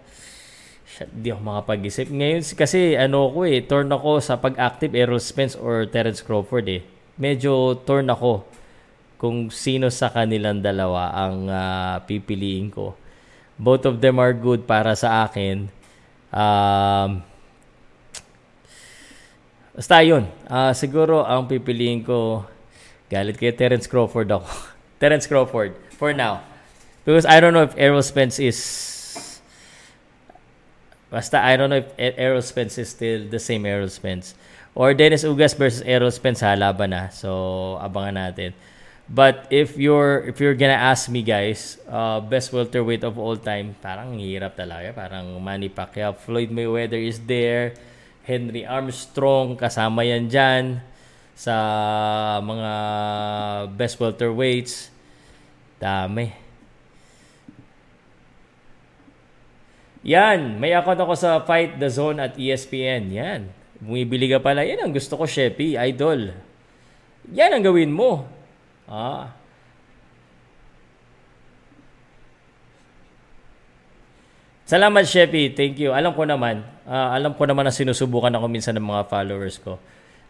shit, di ako makapag-isip. Ngayon kasi ano ko eh, torn ako sa pag-active Errol Spence or Terence Crawford eh. Medyo torn ako kung sino sa kanilang dalawa ang uh, pipiliin ko. Both of them are good para sa akin. Um, basta yun. Uh, siguro ang pipiliin ko Galit kay Terence Crawford ako. Terence Crawford, for now. Because I don't know if Errol Spence is... Basta I don't know if Errol Spence is still the same Errol Spence. Or Dennis Ugas versus Errol Spence ha, laban na. So, abangan natin. But if you're if you're gonna ask me guys, uh, best welterweight of all time, parang hirap talaga. Parang Manny Pacquiao, Floyd Mayweather is there, Henry Armstrong, kasama yan dyan sa mga best welterweights. Dami. Yan, may account ako sa Fight the Zone at ESPN. Yan. Bumibili ka pala. Yan ang gusto ko, Sheppy. Idol. Yan ang gawin mo. Ah. Salamat, Sheppy. Thank you. Alam ko naman, uh, alam ko naman na sinusubukan ako minsan ng mga followers ko.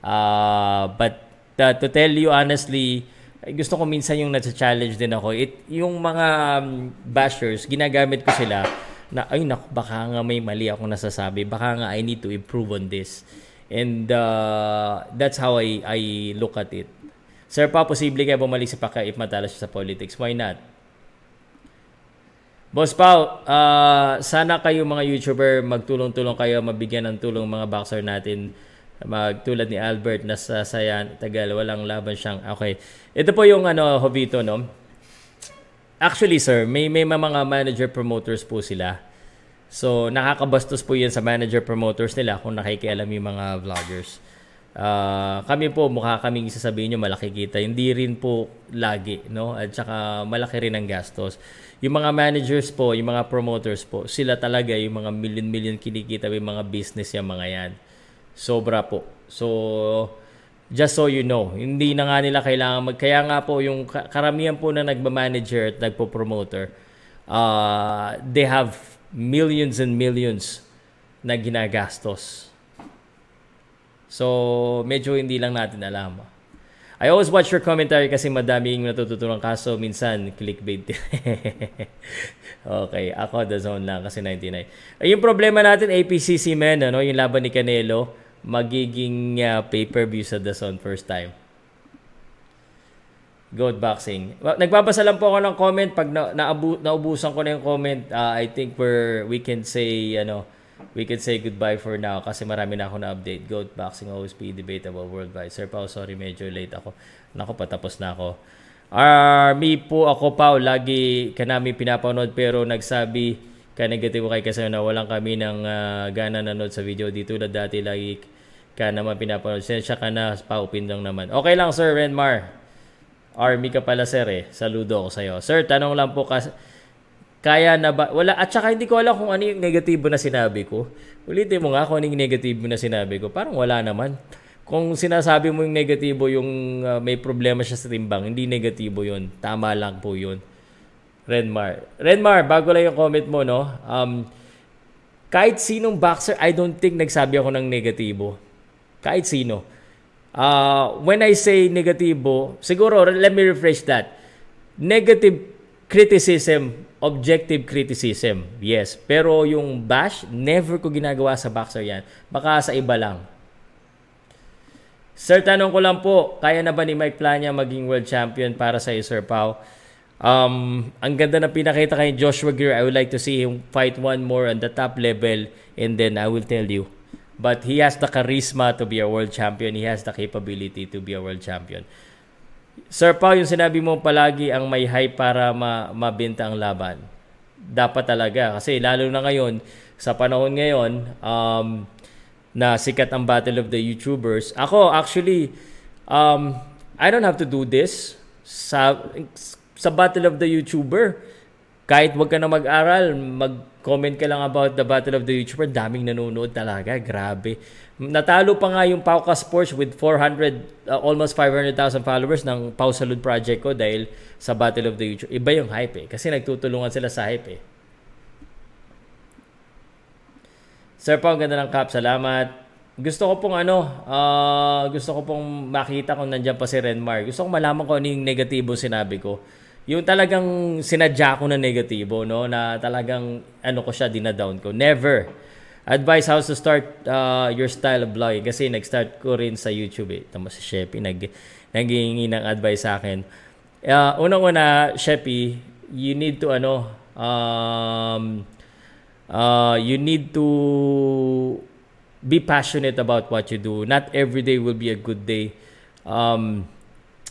Uh, but uh, to tell you honestly, gusto ko minsan yung nasa-challenge din ako. It, yung mga um, bashers, ginagamit ko sila na, ay naku, baka nga may mali akong nasasabi. Baka nga I need to improve on this. And uh, that's how I, I look at it. Sir pa, posible kaya bumalik si Pacquiao if matalo siya sa politics? Why not? Boss Pao, ah, sana kayo mga YouTuber magtulong-tulong kayo, mabigyan ng tulong mga boxer natin. Magtulad ni Albert na sa Sayan, Tagal, walang laban siyang. Okay. Ito po yung ano, Jovito, no? Actually, sir, may, may mga manager promoters po sila. So, nakakabastos po yan sa manager promoters nila kung nakikialam yung mga vloggers. Ah, kami po, mukha kaming sasabihin nyo malaki kita. Hindi rin po lagi, no? At saka malaki rin ang gastos. Yung mga managers po, yung mga promoters po, sila talaga yung mga million-million kinikita, yung mga business yung mga yan. Sobra po. So, just so you know, hindi na nga nila kailangan mag... Kaya nga po, yung ka- karamihan po na nagmamanager at nagpo-promoter, uh, they have millions and millions na ginagastos. So, medyo hindi lang natin alam. I always watch your commentary kasi madaming natututunan kaso minsan clickbait. okay, ako the zone lang kasi 99. Ay, yung problema natin APCC men, ano, yung laban ni Canelo, magiging uh, pay-per-view sa Zone first time. Goat Boxing. Well, nagbabasa lang po ako ng comment pag na, naabu, naubusan ko na yung comment. Uh, I think we're we can say ano, we can say goodbye for now kasi marami na ako na update. Goat Boxing always be debatable worldwide. Sir Pao, sorry medyo late ako. Nako patapos na ako. Army po ako Pao, lagi ka namin pinapanood pero nagsabi ka negatibo kay kasi na walang kami ng uh, gana nanood sa video dito na dati lagi ka naman pinapanood. Sensya ka na, Pao, pindong naman. Okay lang Sir Renmar. Army ka pala sir eh. Saludo ako sa'yo. Sir, tanong lang po kasi kaya na ba? Wala. At saka hindi ko alam kung ano yung negatibo na sinabi ko. Ulitin mo nga kung ano yung negatibo na sinabi ko. Parang wala naman. Kung sinasabi mo yung negatibo, yung uh, may problema siya sa timbang, hindi negatibo yun. Tama lang po yun. Renmar. Renmar, bago lang yung comment mo, no? Um, kahit sinong boxer, I don't think nagsabi ako ng negatibo. Kahit sino. Uh, when I say negatibo, siguro, let me rephrase that. Negative criticism, objective criticism, yes. Pero yung bash, never ko ginagawa sa boxer yan. Baka sa iba lang. Sir, tanong ko lang po, kaya na ba ni Mike Plania maging world champion para sa Sir Pau? Um, ang ganda na pinakita kay Joshua Greer. I would like to see him fight one more on the top level and then I will tell you But he has the charisma to be a world champion. He has the capability to be a world champion. Sir Pao, yung sinabi mo palagi ang may hype para ma mabenta ang laban. Dapat talaga. Kasi lalo na ngayon, sa panahon ngayon, um, na sikat ang battle of the YouTubers. Ako, actually, um, I don't have to do this sa, sa battle of the YouTuber. Kahit wag ka na mag-aral, mag comment ka lang about the Battle of the YouTuber, daming nanonood talaga. Grabe. Natalo pa nga yung Pauka Sports with 400, uh, almost 500,000 followers ng Pau Salud Project ko dahil sa Battle of the YouTuber. Iba yung hype eh. Kasi nagtutulungan sila sa hype eh. Sir Pao, ganda ng cap. Salamat. Gusto ko pong ano, uh, gusto ko pong makita kung nandiyan pa si Renmar. Gusto ko malaman kung ano yung negatibo sinabi ko yung talagang sinadya ko na negatibo, no? Na talagang, ano ko siya, dinadown ko. Never. Advice how to start uh, your style of vlogging. Kasi nag-start ko rin sa YouTube eh. Tama si Sheppy, nag, naghihingi ng advice sa akin. Uh, Unang-una, Sheppy, you need to, ano, um, uh, you need to be passionate about what you do. Not every day will be a good day. Um,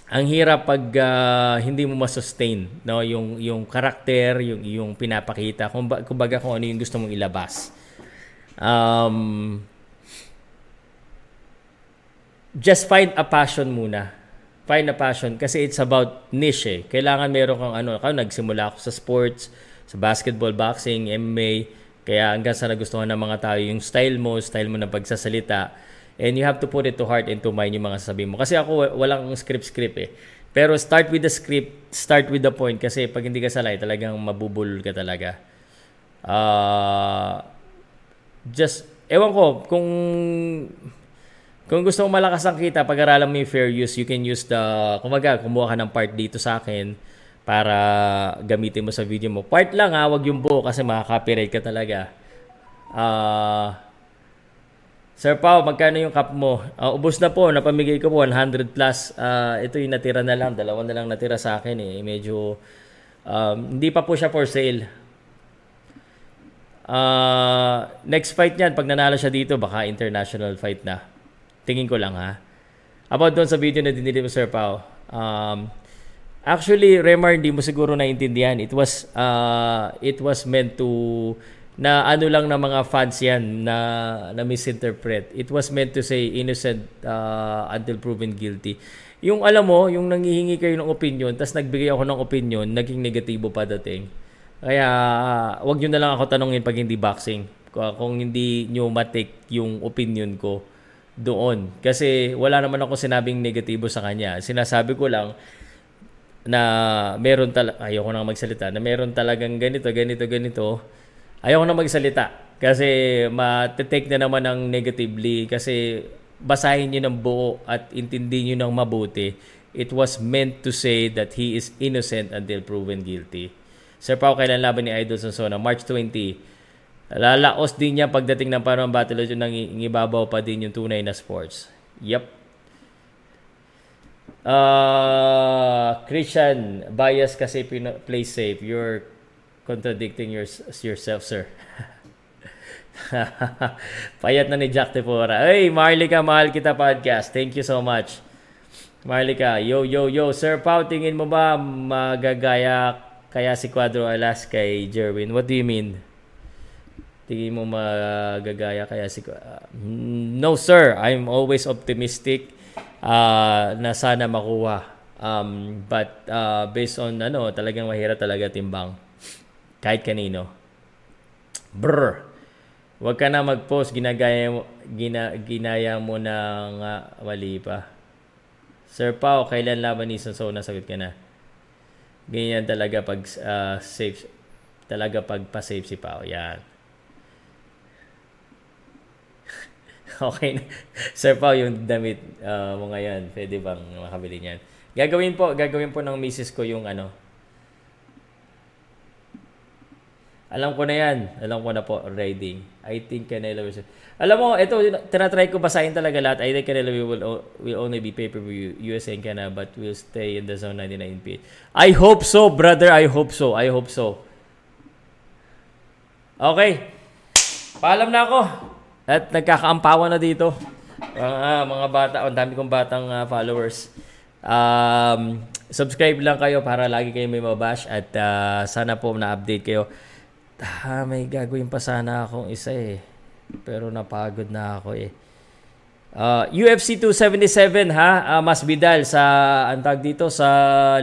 ang hirap pag uh, hindi mo ma-sustain no yung yung karakter yung yung pinapakita. Kung kumbaga kung ano yung gusto mong ilabas. Um just find a passion muna. Find a passion kasi it's about niche eh. kailangan meron kang ano ako nagsimula ako sa sports sa basketball boxing MMA kaya hanggang sa nagustuhan ng mga tao yung style mo style mo ng pagsasalita And you have to put it to heart and to mind yung mga sasabihin mo. Kasi ako, walang script-script eh. Pero start with the script, start with the point. Kasi pag hindi ka salay, talagang mabubulol ka talaga. Uh, just, ewan ko, kung kung gusto mong malakas ang kita, pag-aralan mo yung fair use, you can use the, kumaga, kumuha ka ng part dito sa akin para gamitin mo sa video mo. Part lang ha, wag yung buo kasi makaka-copyright ka talaga. Ah, uh, Sir Pao, magkano yung cup mo? Uh, ubos na po, napamigay ko po 100 plus. Uh, ito yung natira na lang, dalawa na lang natira sa akin eh. Medyo um, hindi pa po siya for sale. Ah, next fight niyan, pag nanalo siya dito, baka international fight na. Tingin ko lang ha. About doon sa video na dinili mo, Sir Pao. Um, actually, Remar, hindi mo siguro naintindihan. It was, uh, it was meant to, na ano lang ng mga fans yan na, na misinterpret. It was meant to say innocent uh, until proven guilty. Yung alam mo, yung nangihingi kayo ng opinion, tapos nagbigay ako ng opinion, naging negatibo pa dating. Kaya, wag nyo na lang ako tanongin pag hindi boxing. Kung hindi nyo matik yung opinion ko doon. Kasi wala naman ako sinabing negatibo sa kanya. Sinasabi ko lang na meron talaga, ayoko na magsalita, na meron talagang ganito, ganito, ganito. Ayoko na magsalita. Kasi matitake na naman ng negatively. Kasi basahin nyo ng buo at intindi nyo ng mabuti. It was meant to say that he is innocent until proven guilty. Sir Pao, kailan laban ni Idol Sonsona? March 20. Lalaos din niya pagdating ng parang battle yun nang ibabaw pa din yung tunay na sports. Yep. Uh, Christian, bias kasi play safe. You're contradicting your, yourself, sir. Payat na ni Jack Tepora. Hey, Marlika, mahal kita podcast. Thank you so much. Marlika, yo, yo, yo. Sir Pao, tingin mo ba magagaya kaya si Quadro Alas kay Jerwin? What do you mean? Tingin mo magagaya kaya si... Uh, no, sir. I'm always optimistic uh, na sana makuha. Um, but uh, based on ano, talagang mahirap talaga timbang. Kahit kanino. Brr. Huwag ka na mag-post, ginagaya mo, gina, ginaya mo na nga mali pa. Sir Pao, kailan laban ni Sonso? Nasagot ka na. Ganyan talaga pag uh, safe, talaga pag pa-save si Pao. Yan. okay na. Sir Pao, yung damit uh, mo ngayon, pwede bang makabili niyan? Gagawin po, gagawin po ng misis ko yung ano, Alam ko na yan. Alam ko na po, raiding. I think Canelo will... Alam mo, ito, tinatry ko basahin talaga lahat. I think Canelo will, will only be pay-per-view USA and Canada but will stay in the zone 99 I hope so, brother. I hope so. I hope so. Okay. Paalam na ako. At nagkakaampawan na dito. Mga, mga bata, ang dami kong batang uh, followers. Um, subscribe lang kayo para lagi kayo may mabash at uh, sana po na-update kayo. Ah, may gagawin pa sana akong isa eh. Pero napagod na ako eh. Uh, UFC 277 ha, uh, Mas Vidal sa antag dito sa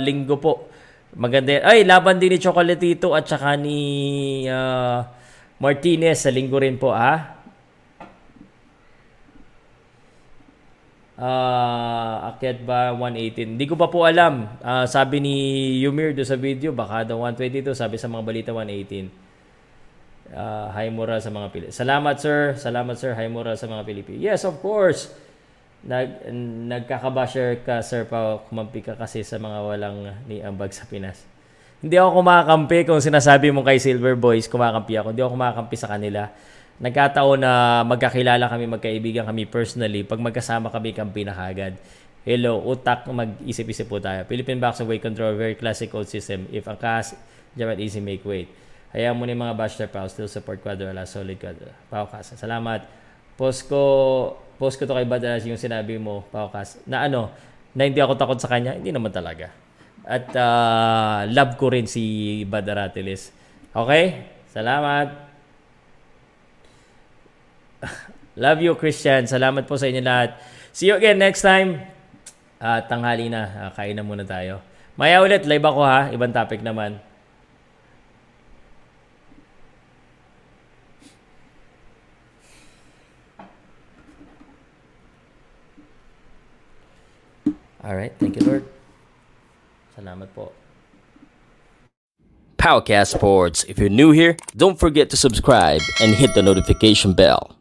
linggo po. Maganda. Ay, laban din ni Chocolatito at saka ni uh, Martinez sa linggo rin po ha. Uh, akyat ba 118? Hindi ko pa po alam. Uh, sabi ni Yumir do sa video, baka daw 122. Sabi sa mga balita 118 uh, high moral sa mga Pilipino. Salamat sir, salamat sir, high moral sa mga Pilipino. Yes, of course. Nag nagkakabasher ka sir pa kumampi ka kasi sa mga walang ni ambag sa Pinas. Hindi ako kumakampi kung sinasabi mo kay Silver Boys, kumakampi ako. Hindi ako kumakampi sa kanila. Nagkataon na magkakilala kami, magkaibigan kami personally. Pag magkasama kami, kampi na kagad. Hello, utak, mag-isip-isip po tayo. Philippine Boxing Weight Control, very classic old system. If ang cast, Japan easy make weight. Hayaan mo ni mga bachelor pao still support Quadrola, solid Quadrola. Pao Casa. Salamat. Post ko, post ko to kay Badalas yung sinabi mo, Pao Casa, na ano, na hindi ako takot sa kanya. Hindi naman talaga. At uh, love ko rin si Badaratilis. Okay? Salamat. love you, Christian. Salamat po sa inyo lahat. See you again next time. Uh, tanghali na. Uh, kain na muna tayo. Maya ulit, live ako ha. Ibang topic naman. All right. Thank you, Lord. Salamat po. Powercast Sports. If you're new here, don't forget to subscribe and hit the notification bell.